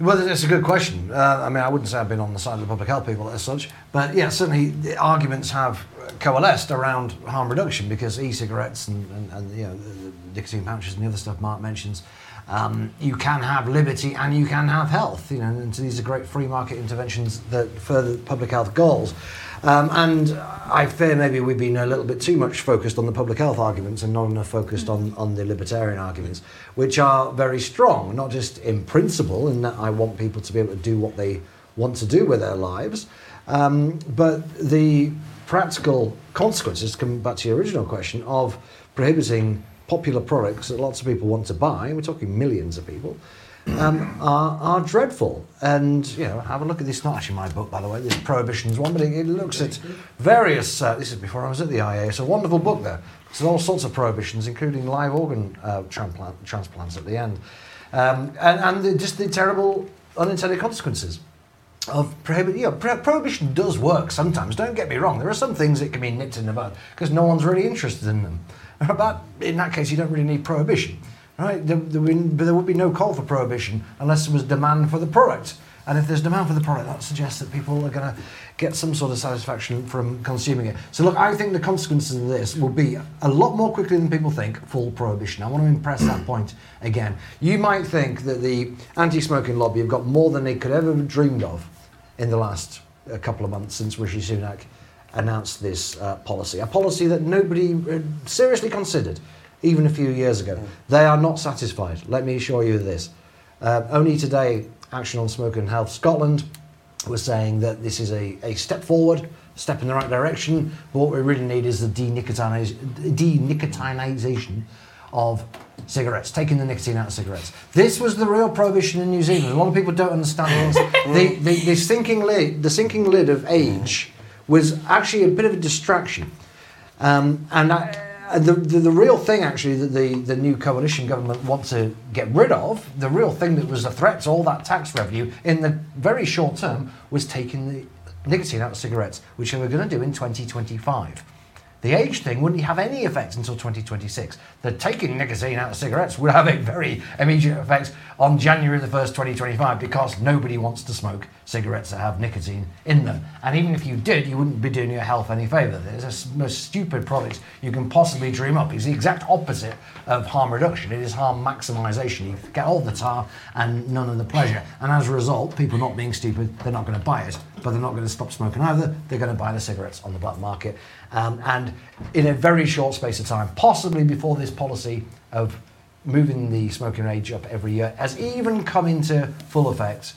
Well, that's a good question. Uh, I mean, I wouldn't say I've been on the side of the public health people as such, but yeah, certainly the arguments have coalesced around harm reduction because e-cigarettes and, and, and you know, the nicotine pouches and the other stuff Mark mentions, um, you can have liberty and you can have health. You know, and so these are great free market interventions that further public health goals. Um, and I fear maybe we've been a little bit too much focused on the public health arguments and not enough focused on, on the libertarian arguments, which are very strong, not just in principle, in that I want people to be able to do what they want to do with their lives, um, but the practical consequences, come back to your original question, of prohibiting popular products that lots of people want to buy, we're talking millions of people, um, are, are dreadful. And, you know, have a look at this, not actually my book, by the way, this Prohibitions one, but it, it looks at various, uh, this is before I was at the IEA, it's a wonderful book there. There's all sorts of prohibitions, including live organ uh, transplant, transplants at the end. Um, and and the, just the terrible unintended consequences of prohibition. You know, pro- prohibition does work sometimes, don't get me wrong. There are some things that can be nipped in the bud because no one's really interested in them. But in that case, you don't really need prohibition. Right? There, there, would, there would be no call for prohibition unless there was demand for the product. And if there's demand for the product, that suggests that people are going to get some sort of satisfaction from consuming it. So, look, I think the consequences of this will be a lot more quickly than people think full prohibition. I want to impress that point again. You might think that the anti smoking lobby have got more than they could ever have dreamed of in the last couple of months since Rishi Sunak announced this uh, policy, a policy that nobody uh, seriously considered even a few years ago. They are not satisfied. Let me assure you of this. Uh, only today, Action on Smoke and Health Scotland was saying that this is a, a step forward, step in the right direction, but what we really need is the denicotiniz- denicotinization of cigarettes, taking the nicotine out of cigarettes. This was the real prohibition in New Zealand. A lot of people don't understand this. the, the, the, sinking lid, the sinking lid of age was actually a bit of a distraction. Um, and I, Uh, the, the, the real thing, actually, that the, the new coalition government want to get rid of, the real thing that was a threat to all that tax revenue in the very short term, was taking the nicotine out of cigarettes, which they were going to do in 2025. The age thing wouldn't have any effect until 2026. The taking nicotine out of cigarettes would have a very immediate effect on January the 1st, 2025, because nobody wants to smoke cigarettes that have nicotine in them. And even if you did, you wouldn't be doing your health any favour. It's the most stupid product you can possibly dream up. It's the exact opposite of harm reduction. It is harm maximisation. You get all the tar and none of the pleasure. And as a result, people not being stupid, they're not going to buy it, but they're not going to stop smoking either. They're going to buy the cigarettes on the black market. Um, and in a very short space of time, possibly before this policy of moving the smoking age up every year has even come into full effect,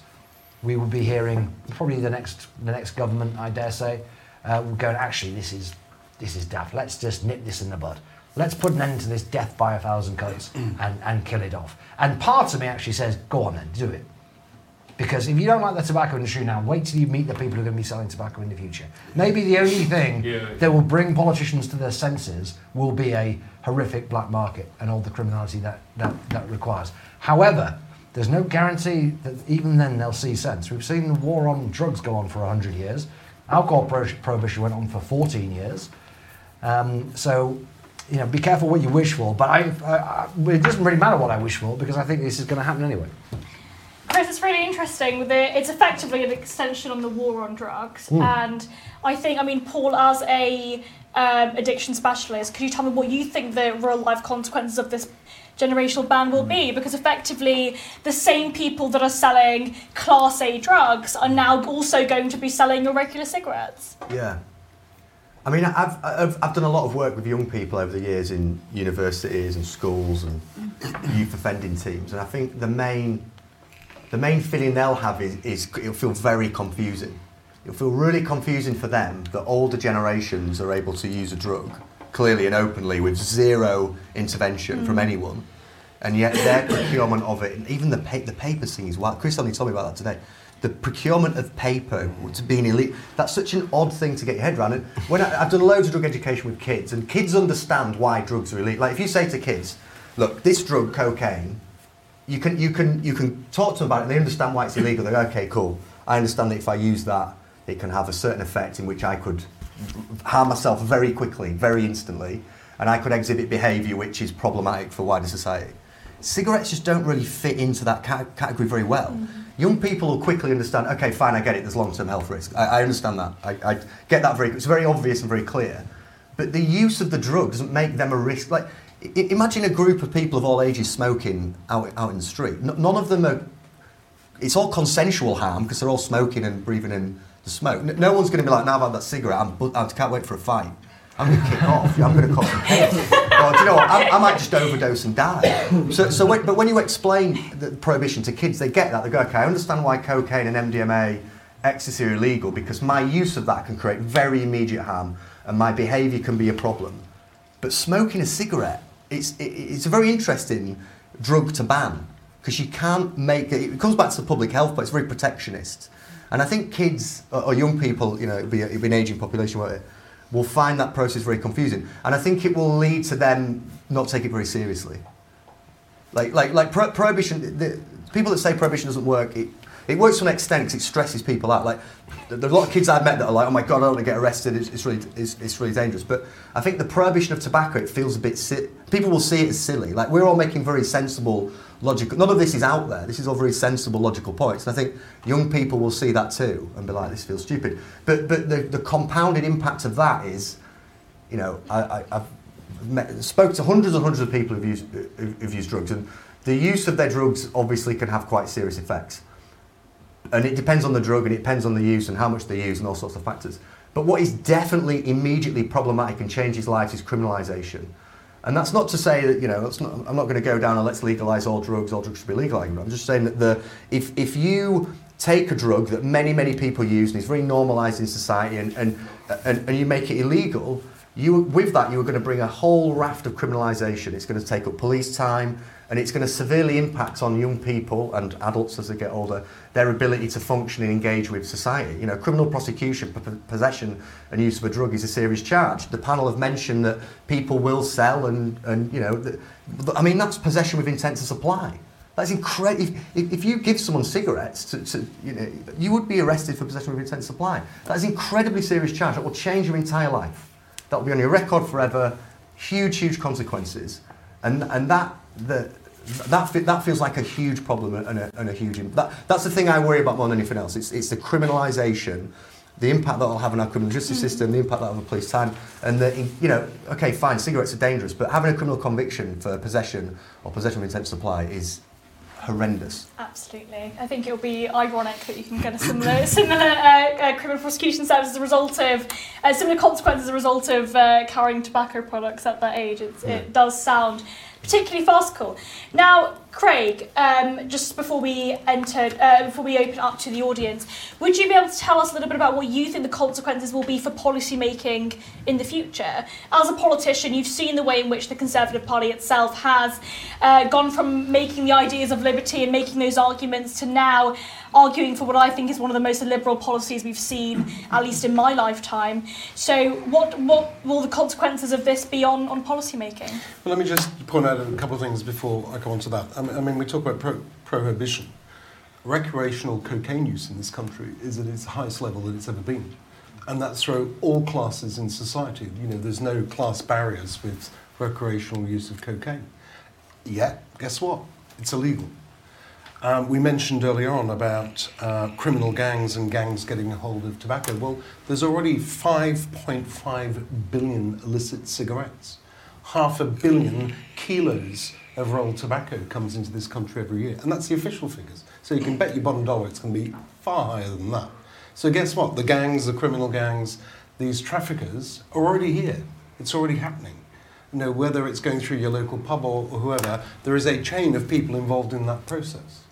we will be hearing probably the next the next government, I dare say, uh, will go. Actually, this is this is daft. Let's just nip this in the bud. Let's put an end to this death by a thousand cuts and, and kill it off. And part of me actually says, go on then, do it. Because if you don't like the tobacco industry now, wait till you meet the people who are going to be selling tobacco in the future. Maybe the only thing Yeah. that will bring politicians to their senses will be a horrific black market and all the criminality that, that, that requires. However, there's no guarantee that even then they'll see sense. We've seen the war on drugs go on for 100 years. Alcohol pro- prohibition went on for 14 years. Um, so, you know, be careful what you wish for. But I, I, I, it doesn't really matter what I wish for because I think this is going to happen anyway. Chris, it's really interesting. With it, it's effectively an extension on the war on drugs, Hmm. and I think, I mean, Paul, as a um, addiction specialist, could you tell me what you think the real life consequences of this generational ban will Hmm. be? Because effectively, the same people that are selling Class A drugs are now also going to be selling your regular cigarettes. Yeah. I mean, I've, I've, I've done a lot of work with young people over the years in universities and schools and youth offending teams, and I think the main, the main feeling they'll have is, is it'll feel very confusing. It'll feel really confusing for them that older generations are able to use a drug clearly and openly with zero intervention from mm. anyone, and yet their procurement of it, and even the, pa- the paper thing is wild. Chris only told me about that today. The procurement of paper to being elite, that's such an odd thing to get your head around. And when I, I've done loads of drug education with kids, and kids understand why drugs are elite. Like if you say to kids, look, this drug, cocaine, you can, you can, you can talk to them about it and they understand why it's illegal. They go, okay, cool. I understand that if I use that, it can have a certain effect in which I could harm myself very quickly, very instantly, and I could exhibit behaviour which is problematic for wider society. Cigarettes just don't really fit into that category very well. Mm-hmm. Young people will quickly understand, okay, fine, I get it, there's long term health risk. I, I understand that. I, I get that very, it's very obvious and very clear. But the use of the drug doesn't make them a risk. Like, imagine a group of people of all ages smoking out, out in the street. N- none of them are it's all consensual harm because they're all smoking and breathing in the smoke. N- No one's going to be like, now I've had that cigarette, I'm, bu- I can't wait for a fight. I'm going to kick off. I'm going to cause some chaos. Or, do you know what? I, I might just overdose and die. So, so when, but when you explain the prohibition to kids, they get that. They go, okay, I understand why cocaine and MDMA, ecstasy are illegal because my use of that can create very immediate harm and my behaviour can be a problem. But smoking a cigarette, it's, it, it's a very interesting drug to ban because you can't make it. It comes back to public health, but it's very protectionist. And I think kids or, or young people, you know, it'll be, it'll be an aging population, won't it, will find that process very confusing. And I think it will lead to them not take it very seriously. Like, like, like pro- prohibition, the, people that say prohibition doesn't work, it, it works to an extent because it stresses people out. Like, there are a lot of kids I've met that are like, oh my God, I don't want to get arrested, it's, it's, really, it's, it's really dangerous. But I think the prohibition of tobacco, it feels a bit, si- people will see it as silly. Like, we're all making very sensible, logical, none of this is out there, this is all very sensible, logical points. And I think young people will see that too and be like, this feels stupid. But, but the, the compounded impact of that is, you know, I, I've met, spoke to hundreds and hundreds of people who've used, who've used drugs, and the use of their drugs obviously can have quite serious effects. And it depends on the drug, and it depends on the use and how much they use, and all sorts of factors. But what is definitely immediately problematic and changes lives is criminalisation. And that's not to say that, you know, not, I'm not going to go down and let's legalise all drugs, all drugs should be legalised. I'm just saying that the, if, if you take a drug that many, many people use and is very normalised in society and, and, and, and you make it illegal, you, with that, you are going to bring a whole raft of criminalisation. It's going to take up police time, and it's going to severely impact on young people and adults as they get older their ability to function and engage with society. You know, criminal prosecution, p- possession, and use of a drug is a serious charge. The panel have mentioned that people will sell, and and you know, I mean that's possession with intent to supply. That's incredible. If, if you give someone cigarettes, to, to, you know, you would be arrested for possession with intent to supply. That is incredibly serious charge. That will change your entire life. That will be on your record forever. Huge, huge consequences. And, and that, the, that, that feels like a huge problem and a, and a huge... That, that's the thing I worry about more than anything else. It's, it's the criminalisation the impact that will have on our criminal justice mm. system, the impact that will have on police time, and the, you know, okay, fine, cigarettes are dangerous, but having a criminal conviction for possession or possession with intent to supply is horrendous. Absolutely. I think it'll be ironic that you can get a similar, similar uh, uh, criminal prosecution service as a result of uh, similar consequences as a result of uh, carrying tobacco products at that age. It's, yeah. It does sound particularly farcical. Now, Craig, um, just before we entered, uh, before we open up to the audience, would you be able to tell us a little bit about what you think the consequences will be for policy making in the future? As a politician, you've seen the way in which the Conservative Party itself has uh, gone from making the ideas of liberty and making those arguments to now arguing for what I think is one of the most liberal policies we've seen, at least in my lifetime. So, what what will the consequences of this be on, on policy making? Well, let me just point out a couple of things before I come on to that. I mean, I mean we talk about pro- prohibition. Recreational cocaine use in this country is at its highest level that it's ever been. And that's through all classes in society. You know, there's no class barriers with recreational use of cocaine. Yet, guess what? It's illegal. Um, we mentioned earlier on about uh, criminal gangs and gangs getting a hold of tobacco. Well, there's already 5.5 billion illicit cigarettes. Half a billion kilos of rolled tobacco comes into this country every year. And that's the official figures. So you can bet your bottom dollar it's going to be far higher than that. So guess what? The gangs, the criminal gangs, these traffickers are already here. It's already happening. You know, whether it's going through your local pub or, or whoever, there is a chain of people involved in that process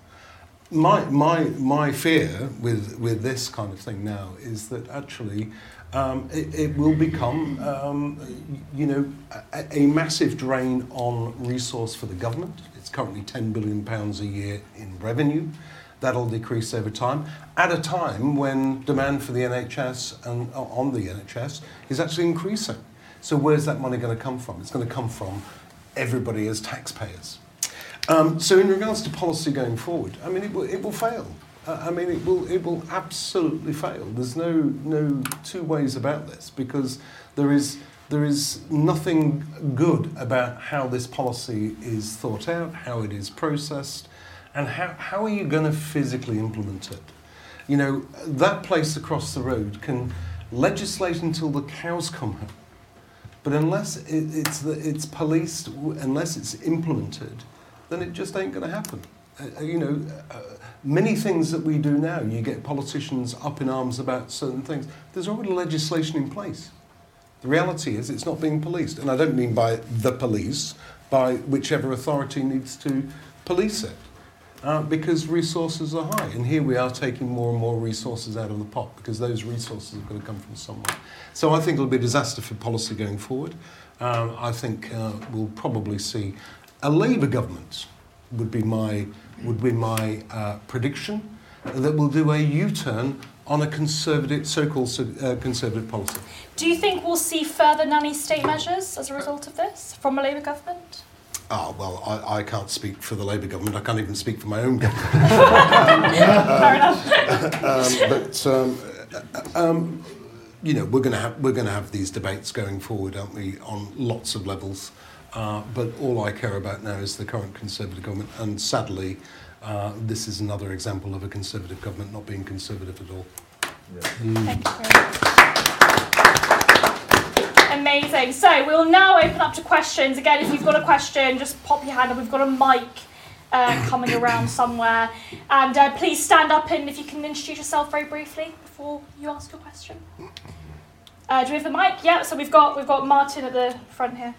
my, my, my fear with, with this kind of thing now is that actually um, it, it will become, um, you know, a, a massive drain on resource for the government. It's currently 10 billion pounds a year in revenue. That'll decrease over time at a time when demand for the NHS and uh, on the NHS is actually increasing. So where's that money going to come from? It's going to come from everybody as taxpayers. Um, so in regards to policy going forward, I mean, it will, it will fail. Uh, I mean, it will, it will absolutely fail. There's no, no two ways about this because there is, there is nothing good about how this policy is thought out, how it is processed, and how, how are you going to physically implement it? You know, that place across the road can legislate until the cows come home. But unless it, it's, the, it's policed, unless it's implemented, then it just ain't going to happen. Uh, you know, uh, many things that we do now, you get politicians up in arms about certain things. There's already legislation in place. The reality is it's not being policed. And I don't mean by the police, by whichever authority needs to police it. Uh, because resources are high. And here we are taking more and more resources out of the pot because those resources have got to come from somewhere. So I think it'll be a disaster for policy going forward. Um, I think uh, we'll probably see a Labour government would be my, would be my uh, prediction that will do a U-turn on a conservative, so-called uh, conservative policy. Do you think we'll see further nanny state measures as a result of this from a Labour government? Oh, well, I, I can't speak for the Labour government. I can't even speak for my own government. Fair enough. um, but, um, um, you know, we're going to have we're going to have these debates going forward, aren't we, on lots of levels. Uh, but all I care about now is the current Conservative government, and sadly, uh, this is another example of a Conservative government not being Conservative at all. Yeah. Mm. Thank you very much. Amazing. So we'll now open up to questions. Again, if you've got a question, just pop your hand up. We've got a mic uh, coming around somewhere. And uh, please stand up and if you can introduce yourself very briefly before you ask your question. Uh, do we have the mic? Yeah. So we've got we've got Martin at the front here.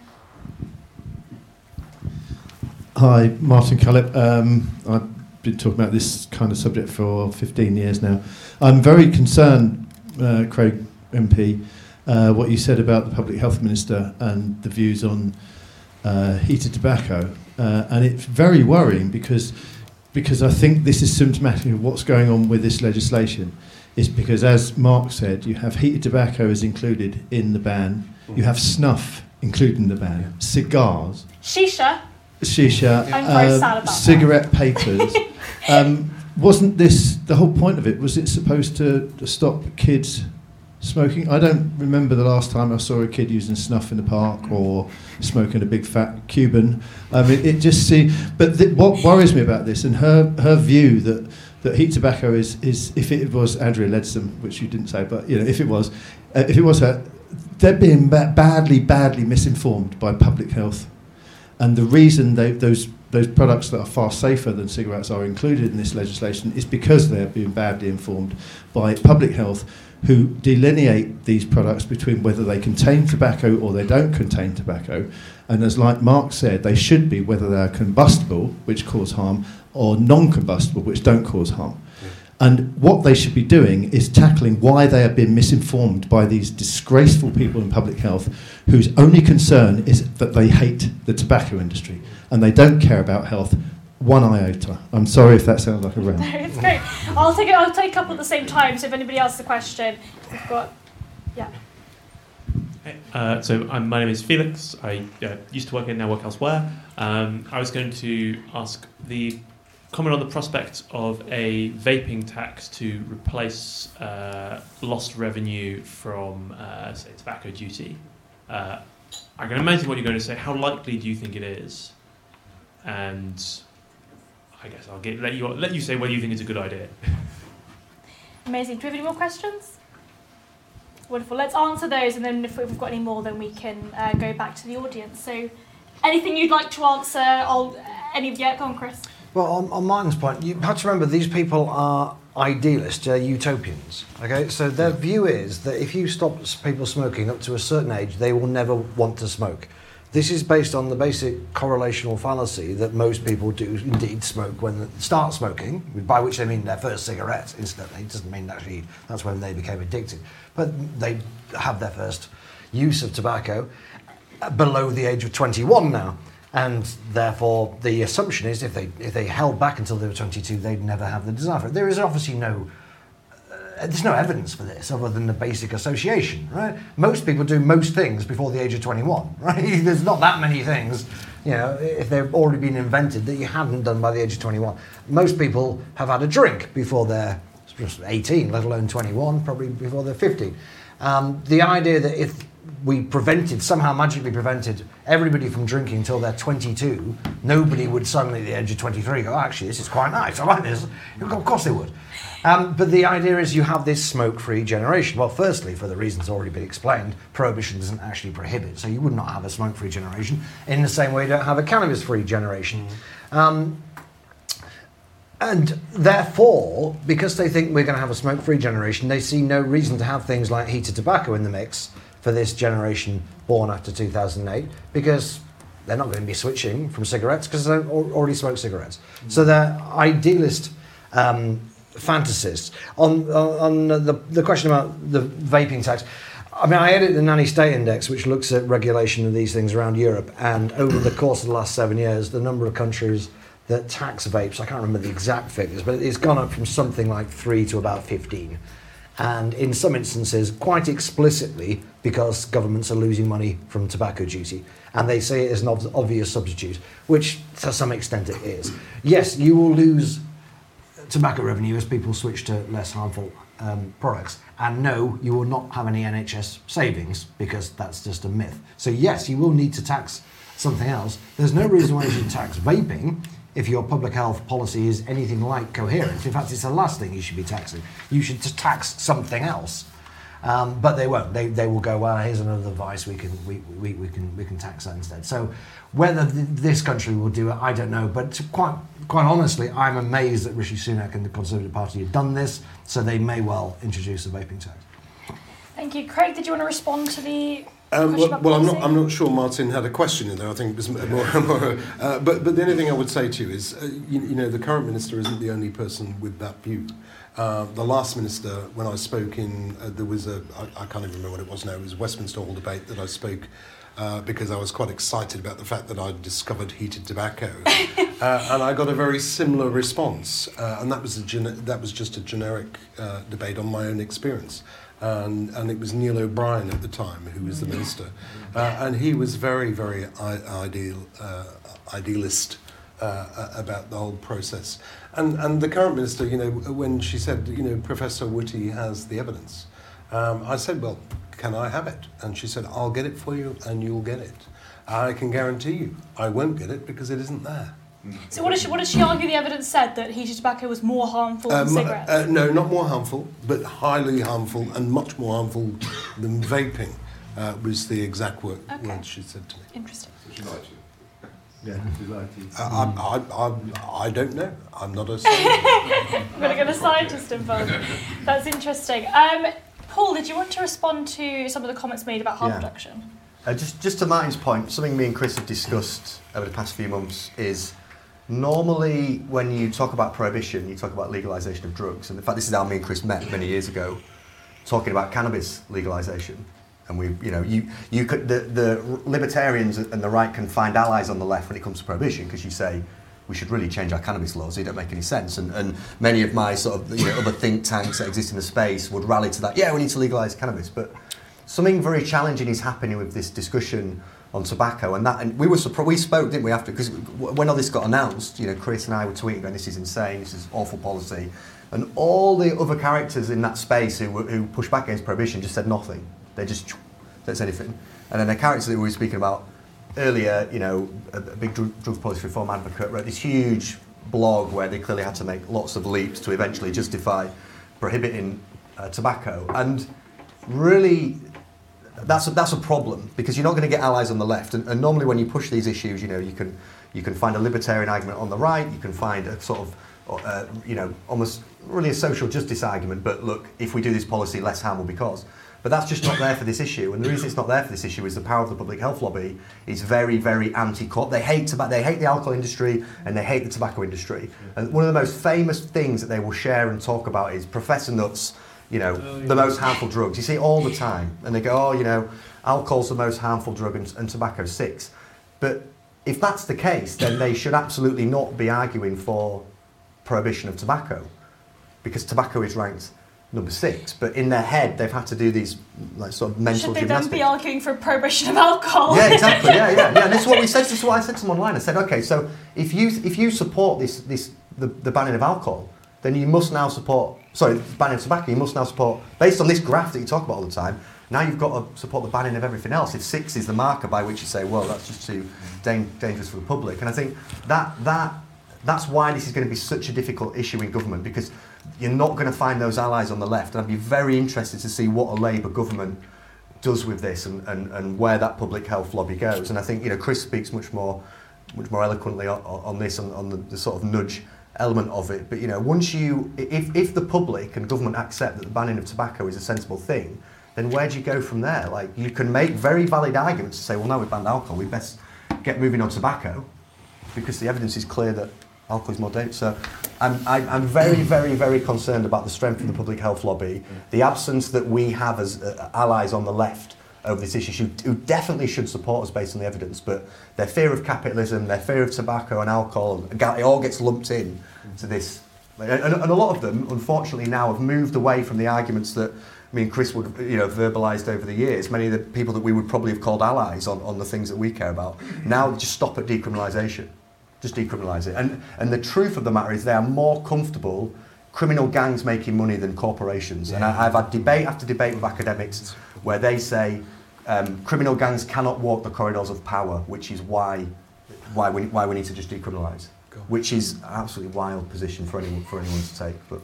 Hi, Martin Cullip. Um, I've been talking about this kind of subject for 15 years now. I'm very concerned, uh, Craig MP, uh, what you said about the Public Health Minister and the views on uh, heated tobacco. Uh, and it's very worrying because, because I think this is symptomatic of what's going on with this legislation. Is because, as Mark said, you have heated tobacco is included in the ban, you have snuff included in the ban, cigars, Shisha. Shisha, uh, cigarette papers. um, wasn't this the whole point of it? Was it supposed to, to stop kids smoking? I don't remember the last time I saw a kid using snuff in the park or smoking a big fat Cuban. I mean, it just see. But th- what worries me about this and her her view that. That heat tobacco is, is if it was Andrea Leadsom, which you didn't say, but you know if it was, uh, if it was her, they're being ba- badly, badly misinformed by public health and the reason they, those those products that are far safer than cigarettes are included in this legislation is because they're being badly informed by public health, who delineate these products between whether they contain tobacco or they don't contain tobacco. And as like Mark said, they should be whether they're combustible, which cause harm, or non-combustible, which don't cause harm. And what they should be doing is tackling why they are being misinformed by these disgraceful people in public health whose only concern is that they hate the tobacco industry and they don't care about health one iota. I'm sorry if that sounds like a rant. No, it's great. I'll take it. I'll take a couple at the same time. So if anybody else has a question, we've got. Yeah. Uh, so I'm, my name is Felix. I uh, used to work in now work elsewhere. Um, I was going to ask the comment on the prospect of a vaping tax to replace uh, lost revenue from, uh, say, tobacco duty. Uh, I can imagine what you're going to say. How likely do you think it is? And I guess I'll get, let you let you say whether you think it's a good idea. Amazing. Do we have any more questions? Wonderful. Let's answer those, and then if we've got any more, then we can uh, go back to the audience. So, anything you'd like to answer? I'll, any of yeah, go on, Chris. Well, on, on Martin's point, you have to remember these people are idealists, they're utopians. Okay, so their view is that if you stop people smoking up to a certain age, they will never want to smoke. This is based on the basic correlational fallacy that most people do indeed smoke when they start smoking, by which they mean their first cigarette, incidentally. It doesn't mean actually that's when they became addicted. But they have their first use of tobacco uh, below the age of 21 now. And therefore, the assumption is if they, if they held back until they were 22, they'd never have the desire for it. There is obviously no uh, there's no evidence for this other than the basic association, right? Most people do most things before the age of 21, right? There's not that many things, you know, if they've already been invented that you hadn't done by the age of 21. Most people have had a drink before they're just 18, let alone 21, probably before they're 15. Um, the idea that if we prevented, somehow magically prevented everybody from drinking until they're 22, nobody would suddenly at the age of 23 go, "Oh, actually, this is quite nice, I like this. Of course they would. Um, but the idea is you have this smoke-free generation. Well, firstly, for the reasons already been explained, prohibition doesn't actually prohibit, so you would not have a smoke-free generation in the same way you don't have a cannabis-free generation. Um, and therefore, because they think we're going to have a smoke-free generation, they see no reason to have things like heated tobacco in the mix for this generation born after 2008, because they're not going to be switching from cigarettes because they already smoke cigarettes. So they're idealist um, fantasists. On, on on the, the question about the vaping tax, I mean, I edit the Nanny State Index, which looks at regulation of these things around Europe, and over the course of the last seven years, the number of countries that tax vapes, I can't remember the exact figures, but it's gone up from something like three to about 15. And in some instances, quite explicitly, because governments are losing money from tobacco duty. And they say it is an ob- obvious substitute, which to some extent it is. Yes, you will lose tobacco revenue as people switch to less harmful um, products. And no, you will not have any NHS savings because that's just a myth. So, yes, you will need to tax something else. There's no reason why you should tax vaping if your public health policy is anything like coherent. In fact, it's the last thing you should be taxing. You should tax something else. Um, but they won't. They, they will go, well, here's another device we can, we, we, we can, we can tax that instead. So whether th- this country will do it, I don't know. But quite, quite honestly, I'm amazed that Rishi Sunak and the Conservative Party have done this, so they may well introduce a vaping tax. Thank you. Craig, did you want to respond to the Um, well, well, I'm not. I'm not sure Martin had a question in there. I think it was more. more uh, but but the only thing I would say to you is, uh, you, you know, the current minister isn't the only person with that view. Uh, the last minister, when I spoke in, uh, there was a. I, I can't even remember what it was now. It was Westminster Hall debate that I spoke. Uh, because I was quite excited about the fact that I'd discovered heated tobacco, uh, and I got a very similar response, uh, and that was a that was just a generic uh, debate on my own experience and, and it was Neil O'Brien at the time who was the minister, uh, and he was very, very I- ideal, uh, idealist uh, about the whole process. And and the current minister, you know, when she said, you know, Professor Whitty has the evidence, um, I said, well, can I have it? And she said, I'll get it for you, and you'll get it. I can guarantee you, I won't get it because it isn't there. So what did she what did she argue the evidence said that heated tobacco was more harmful than Um, cigarettes? uh, no, not more harmful, but highly harmful and much more harmful than vaping uh, was the exact word, Okay. words she said to me. Interesting. So, she likes you? Yeah. Uh, I, I, I, I don't know. I'm not a scientist. I'm going to get a scientist involved. That's interesting. Um, Paul, did you want to respond to some of the comments made about harm Yeah. reduction? Uh, just, just to Martin's point, something me and Chris have discussed over the past few months is normally when you talk about prohibition, you talk about legalisation of drugs. And in fact, this is how me and Chris met many years ago, talking about cannabis legalisation. And we, you know, you, you could, the, the libertarians and the right can find allies on the left when it comes to prohibition because you say we should really change our cannabis laws. They don't make any sense. And, and many of my sort of you know, other think tanks that exist in the space would rally to that. Yeah, we need to legalise cannabis. But something very challenging is happening with this discussion on tobacco, and that and we were surprised. We spoke, didn't we? After because when all this got announced, you know, Chris and I were tweeting, going, "This is insane. This is awful policy," and all the other characters in that space who who pushed back against prohibition just said nothing. They just don't say anything. And then the characters that we were speaking about earlier, you know, a, a big drug, drug policy reform advocate wrote this huge blog where they clearly had to make lots of leaps to eventually justify prohibiting uh, tobacco, and really that's a, that's a problem because you're not going to get allies on the left. And, and normally, when you push these issues, you know, you can you can find a libertarian argument on the right. You can find a sort of uh, you know almost really a social justice argument. But look, if we do this policy, less harm will be caused. But that's just not there for this issue. And the reason it's not there for this issue is the power of the public health lobby is very, very anti-corp. They hate tobacco. They hate the alcohol industry and they hate the tobacco industry. And one of the most famous things that they will share and talk about is Professor Nutt's you know, oh, the most harmful drugs. You see it all the time. And they go, oh, you know, alcohol's the most harmful drug and, and tobacco's six. But if that's the case, then they should absolutely not be arguing for prohibition of tobacco because tobacco is ranked number six. But in their head, they've had to do these like sort of mental Should they then gymnastics. be arguing for prohibition of alcohol? Yeah, exactly. Yeah, yeah, yeah. And this is what we said. This is what I said to them online. I said, okay, so if you if you support this this the, the banning of alcohol, then you must now support sorry banning of tobacco. You must now support based on this graph that you talk about all the time. Now you've got to support the banning of everything else. If six is the marker by which you say, well, that's just too dan- dangerous for the public. And I think that that that's why this is going to be such a difficult issue in government because you're not going to find those allies on the left. And I'd be very interested to see what a Labour government does with this and, and, and where that public health lobby goes. And I think you know Chris speaks much more much more eloquently on, on this on, on the, the sort of nudge element of it. But you know, once you if, if the public and government accept that the banning of tobacco is a sensible thing, then where do you go from there? Like you can make very valid arguments to say, well, now we've banned alcohol, we best get moving on tobacco because the evidence is clear that alcohol is more dangerous. So I'm, I'm, very, very, very concerned about the strength of the public health lobby, the absence that we have as uh, allies on the left over this issue who, who definitely should support us based on the evidence, but their fear of capitalism, their fear of tobacco and alcohol, it all gets lumped in to this. And, and a lot of them, unfortunately, now have moved away from the arguments that I mean, Chris would, you know, verbalised over the years. Many of the people that we would probably have called allies on, on the things that we care about now just stop at decriminalisation, just decriminalise it. And and the truth of the matter is, they are more comfortable criminal gangs making money than corporations. And I, I've had debate after debate with academics where they say um, criminal gangs cannot walk the corridors of power, which is why why we why we need to just decriminalise. which is an absolutely wild position for anyone for anyone to take. But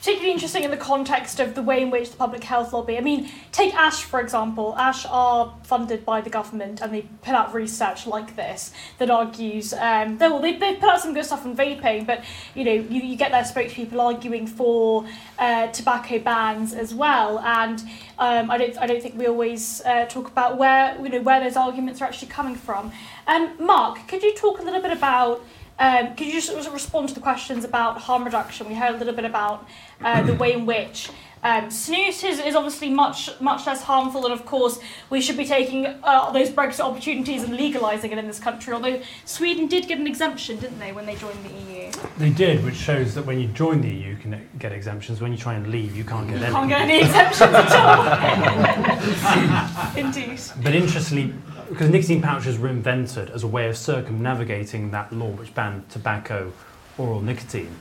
particularly interesting in the context of the way in which the public health lobby. I mean, take ASH for example. ASH are funded by the government, and they put out research like this that argues. Um, they, well, they they put out some good stuff on vaping, but you know, you, you get their spokespeople arguing for uh, tobacco bans as well. And um, I don't I don't think we always uh, talk about where you know where those arguments are actually coming from. Um, Mark, could you talk a little bit about um, could you just respond to the questions about harm reduction? We heard a little bit about uh, the way in which um, snus is, is obviously much much less harmful, and of course we should be taking uh, those Brexit opportunities and legalising it in this country. Although Sweden did get an exemption, didn't they, when they joined the EU? They did, which shows that when you join the EU, you can get exemptions. When you try and leave, you can't get You any. can't get any exemptions at all. Indeed. But interestingly, because nicotine pouches were invented as a way of circumnavigating that law which banned tobacco, oral nicotine.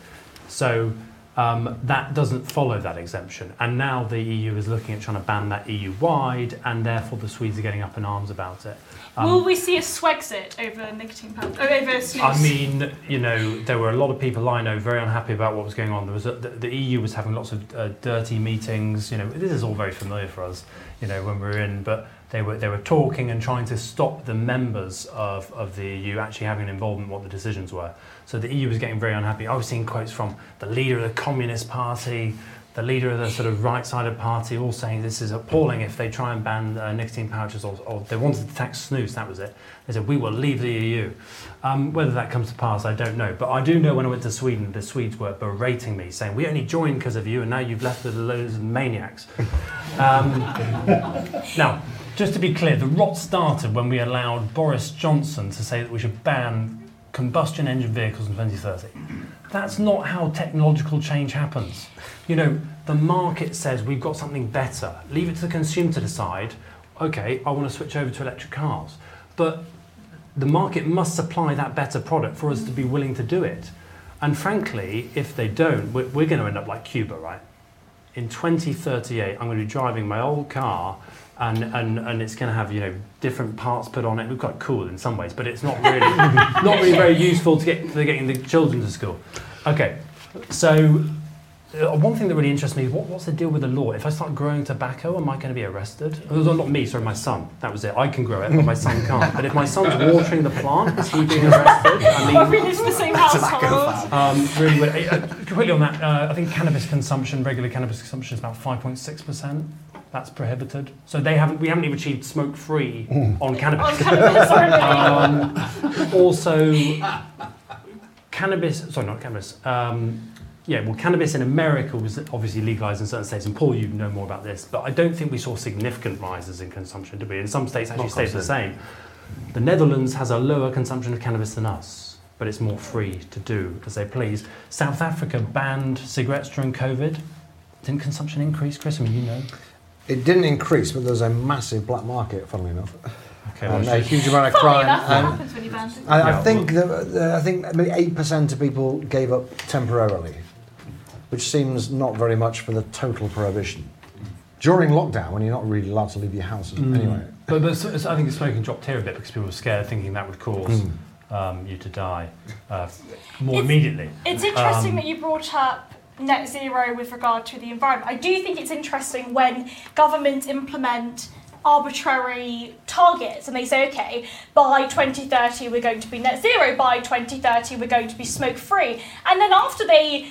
So um, that doesn't follow that exemption. And now the EU is looking at trying to ban that EU wide, and therefore the Swedes are getting up in arms about it. Um, Will we see a Swexit over nicotine pouch? Oh, over snus? I mean, you know, there were a lot of people I know very unhappy about what was going on. There was a, the, the EU was having lots of uh, dirty meetings. You know, this is all very familiar for us. You know, when we were in, but they were they were talking and trying to stop the members of, of the EU actually having an involvement in what the decisions were. So the EU was getting very unhappy. I was seeing quotes from the leader of the Communist Party, the leader of the sort of right-sided party, all saying this is appalling if they try and ban uh, nicotine pouches or, or they wanted to tax snus. That was it. They said we will leave the EU. Um, whether that comes to pass, I don't know. But I do know when I went to Sweden, the Swedes were berating me, saying we only joined because of you, and now you've left with loads of maniacs. Um, now, just to be clear, the rot started when we allowed Boris Johnson to say that we should ban combustion engine vehicles in 2030. That's not how technological change happens. You know, the market says we've got something better. Leave it to the consumer to decide, okay, I want to switch over to electric cars. But the market must supply that better product for us to be willing to do it. And frankly, if they don't, we're, going to end up like Cuba, right? In 2038, I'm going to be driving my old car and, and, and it's going to have you know different parts put on it. We're quite cool in some ways, but it's not really not really very useful to get for getting the children to school. Okay, so uh, one thing that really interests me is what, what's the deal with the law? If I start growing tobacco, am I going to be arrested? Well, not me, sorry, my son. That was it. I can grow it, but my son can't. But if my son's watering the plant, is he being arrested? I Well, if we mean, live in the same household. um, really. Uh, completely on that. Uh, I think cannabis consumption, regular cannabis consumption, is about 5.6 percent. That's prohibited. So they haven't. We haven't even achieved smoke-free on On cannabis. cannabis. Um, also, cannabis. Sorry, not cannabis. Um, yeah, well, cannabis in America was obviously legalized in certain states, and Paul, you know more about this, but I don't think we saw significant rises in consumption, did we? In some states, actually Not stayed the same. The Netherlands has a lower consumption of cannabis than us, but it's more free to do as they please. South Africa banned cigarettes during COVID. Didn't consumption increase, Chris? I mean, you know. It didn't increase, but there's a massive black market, funnily ove Okay, and well, a huge amount of crime. enough, and happens when you ban things? I, I Yeah, think that uh, I think maybe eight percent of people gave up temporarily, which seems not very much for the total prohibition. During lockdown, when you're not really allowed to leave your house Mm. anyway. But, but so, so I think the smoking dropped here a bit because people were scared, thinking that would cause Mm. um, you to die uh, more It's- immediately. It's interesting Um, that you brought up net zero with regard to the environment. I do think it's interesting when governments implement arbitrary targets and they say, okay, by 2030 we're going to be net zero, by 2030 we're going to be smoke free. And then after they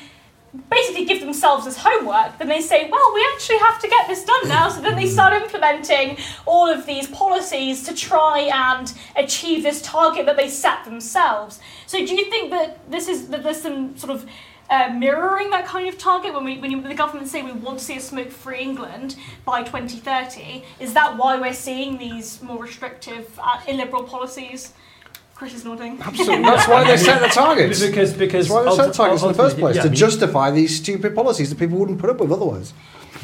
basically give themselves as homework, then they say, well, we actually have to get this done now. So then they mm. start implementing all of these policies to try and achieve this target that they set themselves. So do you think that this is that there's some sort of uh, mirroring that kind of target when we when, you, when the government say we want to see a smoke-free England by 2030? Is that why we're seeing these more restrictive, uh, illiberal policies? Chris is nodding. Absolutely. That's why they set the targets. Because because That's why they set the ulti- targets in the first place yeah, to justify these stupid policies that people wouldn't put up with otherwise.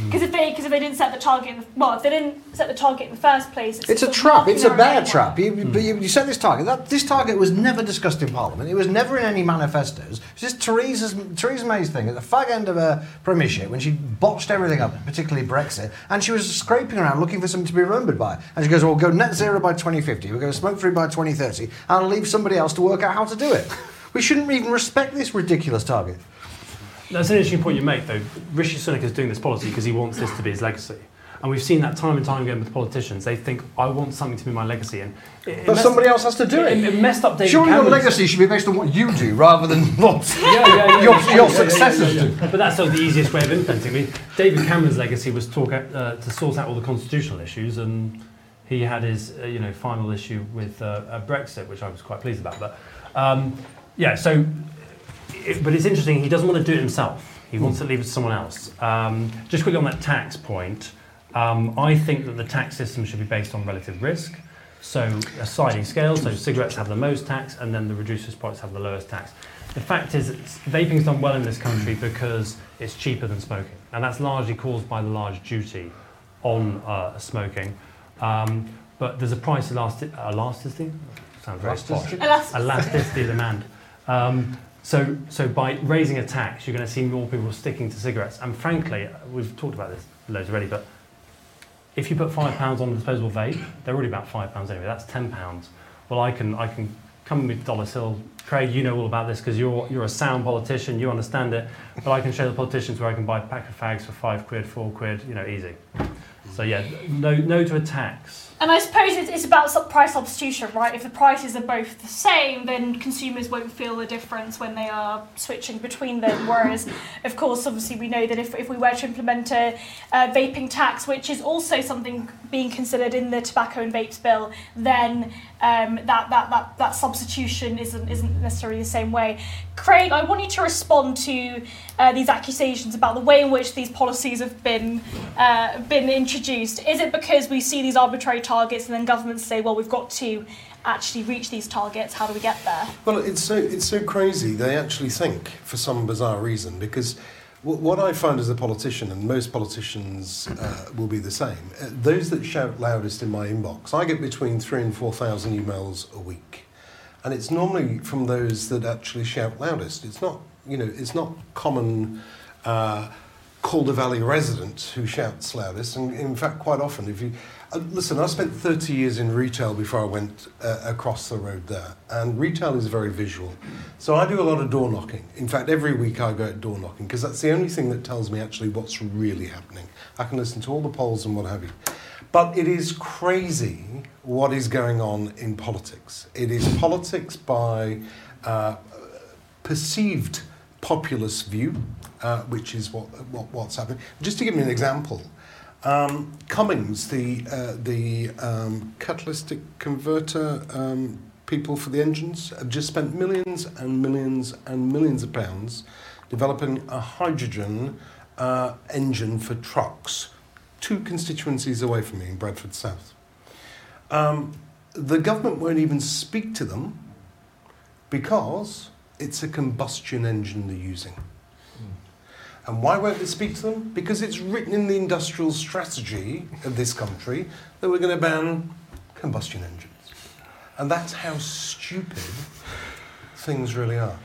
Because if they because if they didn't set the target, in the, well, if they didn't set the target in the first place, it's, It's a trap. It's a their bear own trap. You, but hmm. you, you set this target. That, this target was never discussed in Parliament. It was never in any manifestos. It's just Theresa's, Theresa May's thing at the fag end of her premiership when she botched everything up, particularly Brexit, and she was scraping around looking for something to be remembered by. And she goes, "Well, we'll go net zero by 2050. We're going to smoke free by 2030, and I'll leave somebody else to work out how to do it." We shouldn't even respect this ridiculous target. That's an interesting point you make, though. Rishi Sunak is doing this policy because he wants this to be his legacy. And we've seen that time and time again with politicians. They think, I want something to be my legacy. And it, it But messed- somebody else has to do it. It, it messed up David Surely your legacy should be based on what you do rather than what Yeah, yeah, yeah, your, your successors do. But that's sort of the easiest way of implementing. I mean, David Cameron's legacy was talk uh, to sort out all the constitutional issues, and he had his uh, you know final issue with uh, Brexit, which I was quite pleased about. But um, yeah, so it, but it's interesting. He doesn't want to do it himself. He wants to leave it to someone else. Um, just quickly on that tax point, um, I think that the tax system should be based on relative risk. So a sliding scale, so cigarettes have the most tax and then the reduced risk products have the lowest tax. The fact is that vaping's done well in this country because it's cheaper than smoking. And that's largely caused by the large duty on uh, smoking. Um, but there's a price elasti- elasticity, sounds very posh. Elasticity. Elasticity of demand. Um, so, so by raising a tax, you're going to see more people sticking to cigarettes. And frankly, we've talked about this loads already, but if you put five pounds on a disposable vape, they're already about five pounds anyway. That's ten pounds. Well, I can I can come with Dollar Hill. Craig, you know all about this because you're you're a sound politician. You understand it. But I can show the politicians where I can buy a pack of fags for five quid, four quid. You know, easy. So yeah, no no to a tax. And I suppose it's, it's about price substitution, right? If the prices are both the same, then consumers won't feel the difference when they are switching between them. Whereas, of course, obviously, we know that if, if we were to implement a, a vaping tax, which is also something being considered in the tobacco and vapes bill, then um, that, that, that, that substitution isn't, isn't necessarily the same way. Craig, I want you to respond to uh, these accusations about the way in which these policies have been uh, been introduced. Is it because we see these arbitrary targets and then governments say, well, we've got to actually reach these targets? How do we get there? Well, it's so it's so crazy. They actually think for some bizarre reason because wh- what I find as a politician, and most politicians uh, will be the same, uh, those that shout loudest in my inbox, I get between three and four thousand emails a week, and it's normally from those that actually shout loudest. It's not, you know, it's not common. Uh, Calder Valley resident who shouts loudest, and in fact, quite often, if you listen, I spent 30 years in retail before I went uh, across the road there, and retail is very visual. So I do a lot of door knocking. In fact, every week I go out door knocking because that's the only thing that tells me actually what's really happening. I can listen to all the polls and what have you. But it is crazy what is going on in politics. It is politics by uh, perceived populist view, uh, which is what, what what's happening. Just to give me an example, um, Cummins, the uh, the um, catalytic converter um, people for the engines, have just spent millions and millions and millions of pounds developing a hydrogen uh, engine for trucks, two constituencies away from me in Bradford South. Um, the government won't even speak to them because it's a combustion engine they're using. And why won't they speak to them? Because it's written in the industrial strategy of this country that we're going to ban combustion engines. And that's how stupid things really are.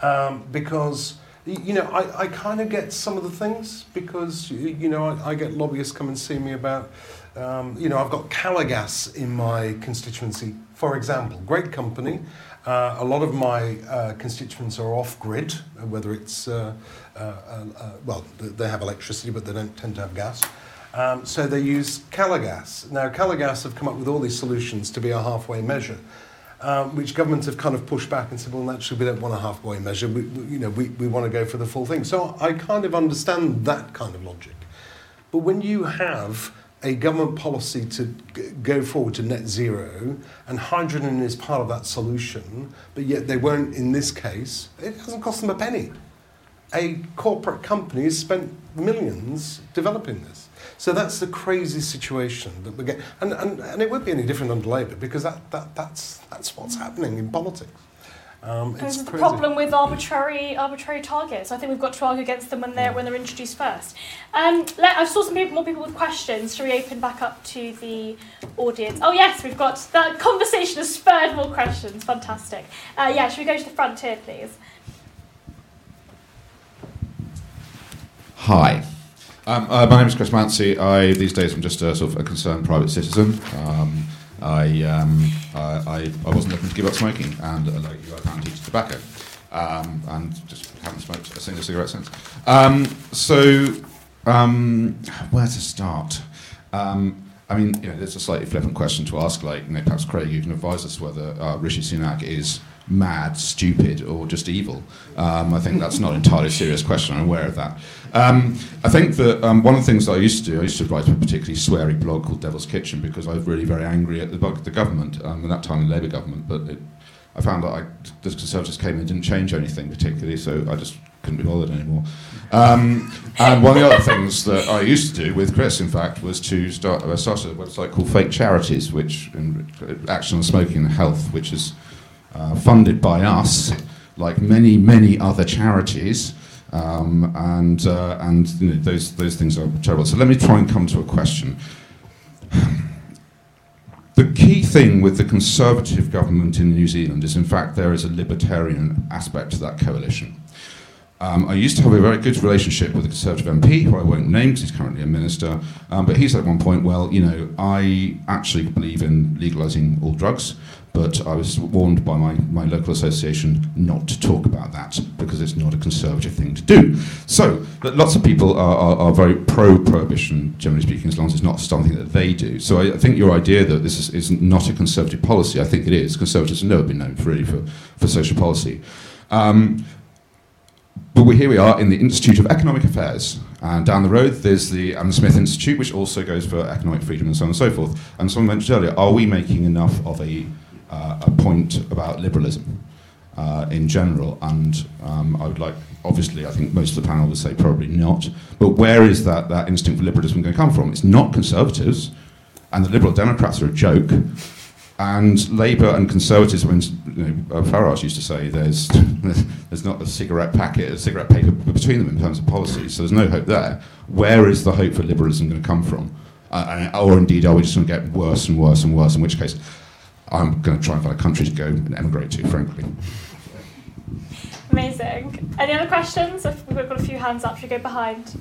Um, because, you know, I, I kind of get some of the things because, you know, I, I get lobbyists come and see me about, um, you know, I've got Calor Gas in my constituency, for example. Great company. Uh, a lot of my uh, constituents are off grid, whether it's, uh, uh, uh, uh, well, they have electricity, but they don't tend to have gas. Um, so they use Calor Gas. Now, Calor Gas have come up with all these solutions to be a halfway measure, um, which governments have kind of pushed back and said, well, actually, we don't want a halfway measure. We, you know, we, we want to go for the full thing. So I kind of understand that kind of logic. But when you have a government policy to g- go forward to net zero, and hydrogen is part of that solution, but yet they won't in this case, it hasn't cost them a penny. A corporate company has spent millions developing this. So that's the crazy situation that we get. And, and, and it won't be any different under Labour because that, that, that's, that's what's happening in politics. Um, This it's is the crazy. problem with arbitrary arbitrary targets. I think we've got to argue against them when they're when they're introduced first. Um, let, I saw some people, more people with questions. Shall we open back up to the audience? Oh yes, we've got the conversation has spurred more questions. Fantastic. Uh, yeah, should we go to the front here, please? Hi. Um, uh, my name is Chris Mounsey. I these days I'm just a sort of a concerned private citizen. Um, I, um, I, I I wasn't looking to give up smoking, and uh, like you, I can't teach tobacco. um, and just haven't smoked a single cigarette since. Um, so, um, where to start? Um, I mean, you know, there's a slightly flippant question to ask, like, you know, perhaps Craig, you can advise us whether uh, Rishi Sunak is mad, stupid, or just evil. Um, I think that's not an entirely serious question. I'm aware of that. Um, I think that um, one of the things that I used to do, I used to write a particularly sweary blog called Devil's Kitchen because I was really very angry at the, the government, um, at that time the Labour government, but it, I found that I, the Conservatives came in and didn't change anything particularly, so I just couldn't be bothered anymore. Um, and one of the other things that I used to do with Chris, in fact, was to start, started a website called Fake Charities, which in, Action on Smoking and Health, which is uh, funded by us, like many, many other charities. Um, and uh, and you know, those, those things are terrible. So let me try and come to a question. The key thing with the Conservative government in New Zealand is, in fact, there is a libertarian aspect to that coalition. Um, I used to have a very good relationship with a Conservative MP, who I won't name because he's currently a minister, um, but he said at one point, well, you know, I actually believe in legalising all drugs, but I was warned by my, my local association not to talk about that because it's not a Conservative thing to do. So, lots of people are, are, are very pro prohibition, generally speaking, as long as it's not something that they do. So, I, I think your idea that this is, is not a Conservative policy, I think it is. Conservatives have never been known for, really for, for social policy. Um, but here we are in the Institute of Economic Affairs. And down the road, there's the Adam Smith Institute, which also goes for economic freedom and so on and so forth. And someone mentioned earlier, are we making enough of a, uh, a point about liberalism uh, in general? And um, I would like, obviously, I think most of the panel would say probably not. But where is that, that instinct for liberalism going to come from? It's not conservatives, and the Liberal Democrats are a joke. And Labour and Conservatives, when you know, uh, Farage used to say there's, there's not a cigarette packet, a cigarette paper between them in terms of policy, so there's no hope there. Where is the hope for liberalism going to come from? Uh, or indeed, are we just going to get worse and worse and worse, in which case I'm going to try and find a country to go and emigrate to, frankly. Amazing. Any other questions? We've got a few hands up. Should we go behind?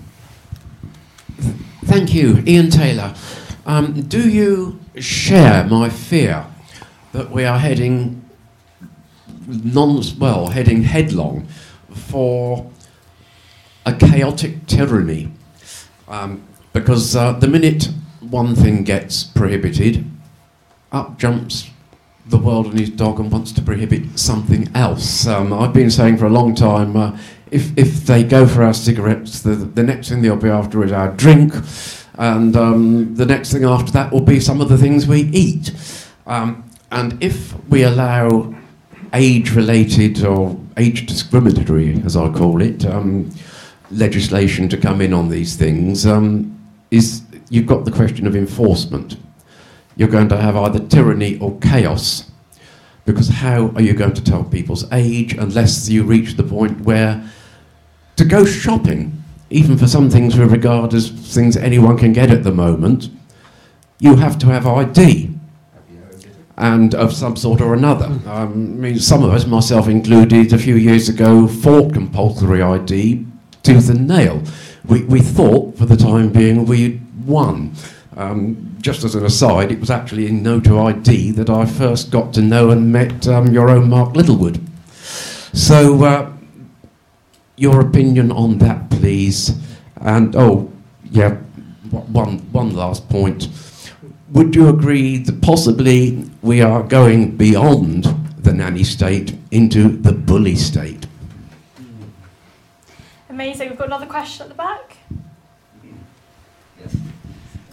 Thank you, Ian Taylor. Um, do you share my fear that we are heading non well heading headlong for a chaotic tyranny? Um, because uh, the minute one thing gets prohibited, up jumps the world and his dog and wants to prohibit something else. Um, I've been saying for a long time uh, if, if they go for our cigarettes, the, the next thing they'll be after is our drink and um, the next thing after that will be some of the things we eat. Um, and if we allow age related or age discriminatory, as I call it, um, legislation to come in on these things, um, is you've got the question of enforcement. You're going to have either tyranny or chaos. Because how are you going to tell people's age unless you reach the point where to go shopping even for some things we regard as things anyone can get at the moment, you have to have ID and of some sort or another. Um, I mean, some of us, myself included, a few years ago, fought compulsory ID tooth and nail. We, we thought, for the time being, we'd won. Um, just as an aside, it was actually in No to ID that I first got to know and met um, your own Mark Littlewood. So, uh, your opinion on that, please. And oh, yeah, one one last point. Would you agree that possibly we are going beyond the nanny state into the bully state? Amazing. We've got another question at the back.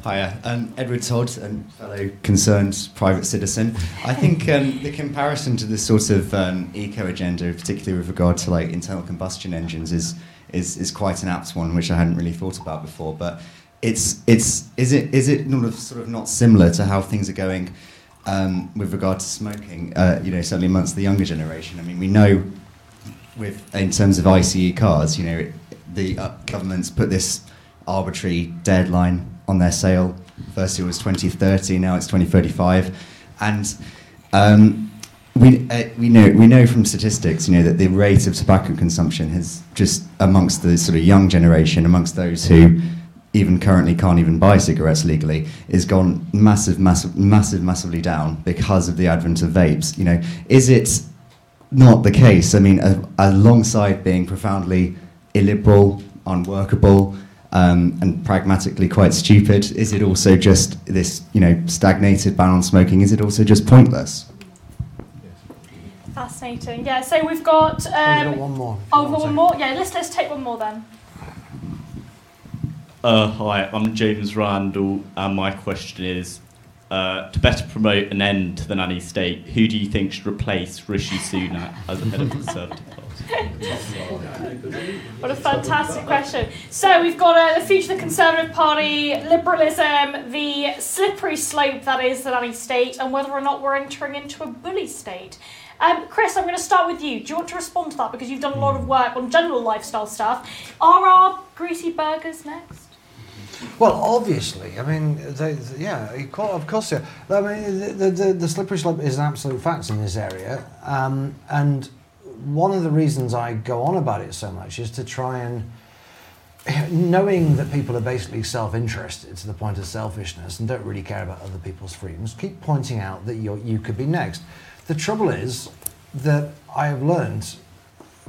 Hiya, um, Edward Todd, a fellow concerned private citizen. I think um, the comparison to this sort of um, eco agenda, particularly with regard to like internal combustion engines, is, is is quite an apt one, which I hadn't really thought about before. But it's it's is it is it of sort of not similar to how things are going um, with regard to smoking? Uh, you know, certainly amongst the younger generation. I mean, we know with in terms of ICE cars, you know, it, the uh, government's put this arbitrary deadline on their sale. First it was 2030, now it's 2035, and um, we uh, we know we know from statistics, you know, that the rate of tobacco consumption has just amongst the sort of young generation, amongst those who even currently can't even buy cigarettes legally, is gone massive, massive, massive, massively down because of the advent of vapes. You know, is it not the case. I mean, a, alongside being profoundly illiberal, unworkable, um, and pragmatically quite stupid, is it also just this, you know, stagnated ban on smoking? Is it also just pointless? Fascinating. Yeah. So we've got. Oh, Um, got one more. oh, we've got one more. Yeah. Let's let's take one more then. Uh, hi, I'm James Randall, and my question is uh, to better promote an end to the nanny state, who do you think should replace Rishi Sunak as the head of the Conservative Party? What a fantastic question. So we've got uh, the future of the Conservative Party, liberalism, the slippery slope that is the nanny state, and whether or not we're entering into a bully state. Um, Chris, I'm going to start with you. Do you want to respond to that because you've done a lot of work on general lifestyle stuff? Are our greasy burgers next? Well, obviously, I mean, they, they- yeah, of course, yeah. I mean, the, the, the, slippery slope is an absolute fact in this area, um, and one of the reasons I go on about it so much is to try and, knowing that people are basically self-interested to the point of selfishness and don't really care about other people's freedoms, keep pointing out that you you could be next. The trouble is that I have learned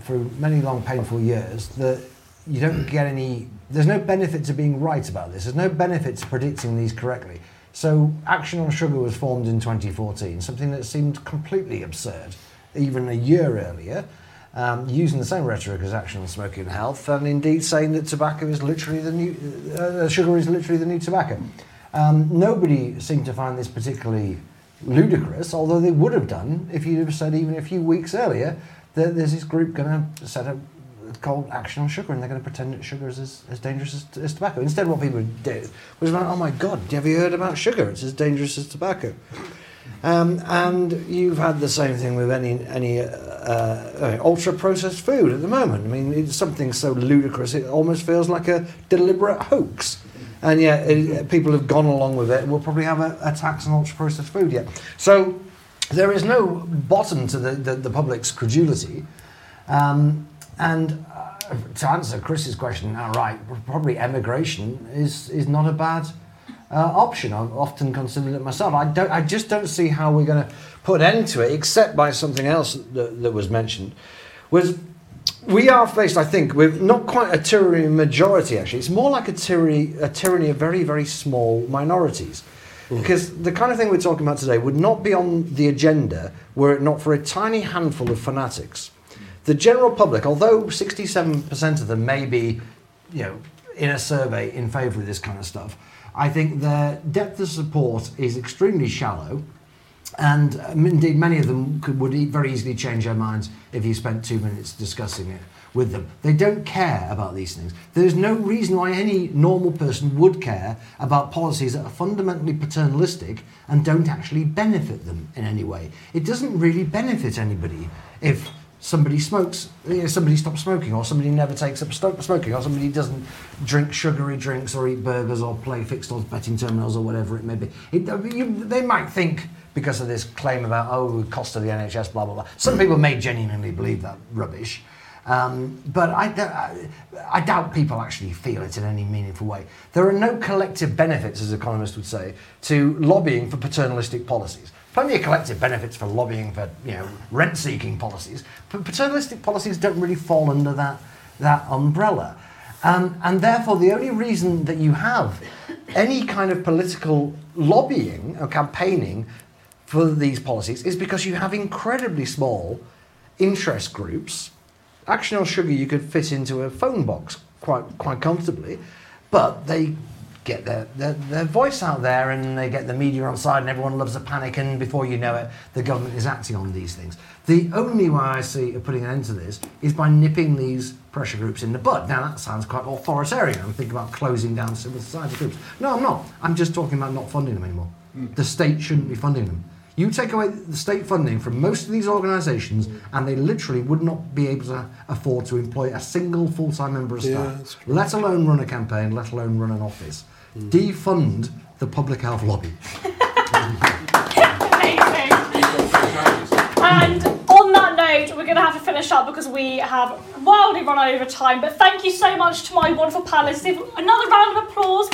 through many long painful years that you don't get any there's no benefit to being right about this. There's no benefit to predicting these correctly. So action on sugar was formed in 2014 something that seemed completely absurd. Even a year earlier um, using the same rhetoric as action on smoking and health and indeed saying that tobacco is literally the new uh, sugar is literally the new tobacco. Um, nobody seemed to find this particularly ludicrous, although they would have done if you'd have said even a few weeks earlier that there's this group going to set up called Action on Sugar and they're going to pretend that sugar is as, as dangerous as, as tobacco. Instead, what people did was like, oh my god, have you heard about sugar? It's as dangerous as tobacco. Um, and you've had the same thing with any any uh, uh, ultra processed food at the moment. I mean, it's something so ludicrous it almost feels like a deliberate hoax. And yet, it, people have gone along with it. and We'll probably have a, a tax on ultra processed food yet. So there is no bottom to the, the, the public's credulity. Um, and uh, to answer Chris's question outright, probably emigration is, is not a bad uh, option. I've often considered it myself. I, don't, I just don't see how we're going to put an end to it, except by something else that, that was mentioned. Was we are faced, I think, with not quite a tyranny majority. Actually, it's more like a tyranny, a tyranny of very, very small minorities. Hmm. Because the kind of thing we're talking about today would not be on the agenda were it not for a tiny handful of fanatics. The general public, although 67% of them may be, you know, in a survey in favour of this kind of stuff, I think their depth of support is extremely shallow. And um, indeed, many of them could, would very easily change their minds if you spent two minutes discussing it with them. They don't care about these things. There's no reason why any normal person would care about policies that are fundamentally paternalistic and don't actually benefit them in any way. It doesn't really benefit anybody if somebody smokes, if somebody stops smoking, or somebody never takes up smoking, or somebody doesn't drink sugary drinks, or eat burgers, or play fixed odds betting terminals, or whatever it may be. It, you, they might think because of this claim about oh the cost of the NHS, blah blah blah. Some people may genuinely believe that rubbish. Um, but I doubt people actually feel it in any meaningful way. There are no collective benefits, as economists would say, to lobbying for paternalistic policies. Plenty of collective benefits for lobbying for you know rent-seeking policies, but paternalistic policies don't really fall under that that umbrella. Um, and therefore, the only reason that you have any kind of political lobbying or campaigning for these policies is because you have incredibly small interest groups. Action on sugar you could fit into a phone box quite quite comfortably, but they get their, their, their voice out there and they get the media on side and everyone loves a panic and before you know it the government is acting on these things. The only way I see of putting an end to this is by nipping these pressure groups in the bud. Now that sounds quite authoritarian. I'm thinking about closing down civil society groups. No, I'm not. I'm just talking about not funding them anymore. Hmm. The state shouldn't be funding them. You take away the state funding from most of these organisations, hmm. and they literally would not be able to afford to employ a single full-time member of staff, true. let alone run a campaign, let alone run an office. Defund the public health lobby. And on that note, we're going to have to finish up because we have wildly run over time. But thank you so much to my wonderful panelists. Another round of applause,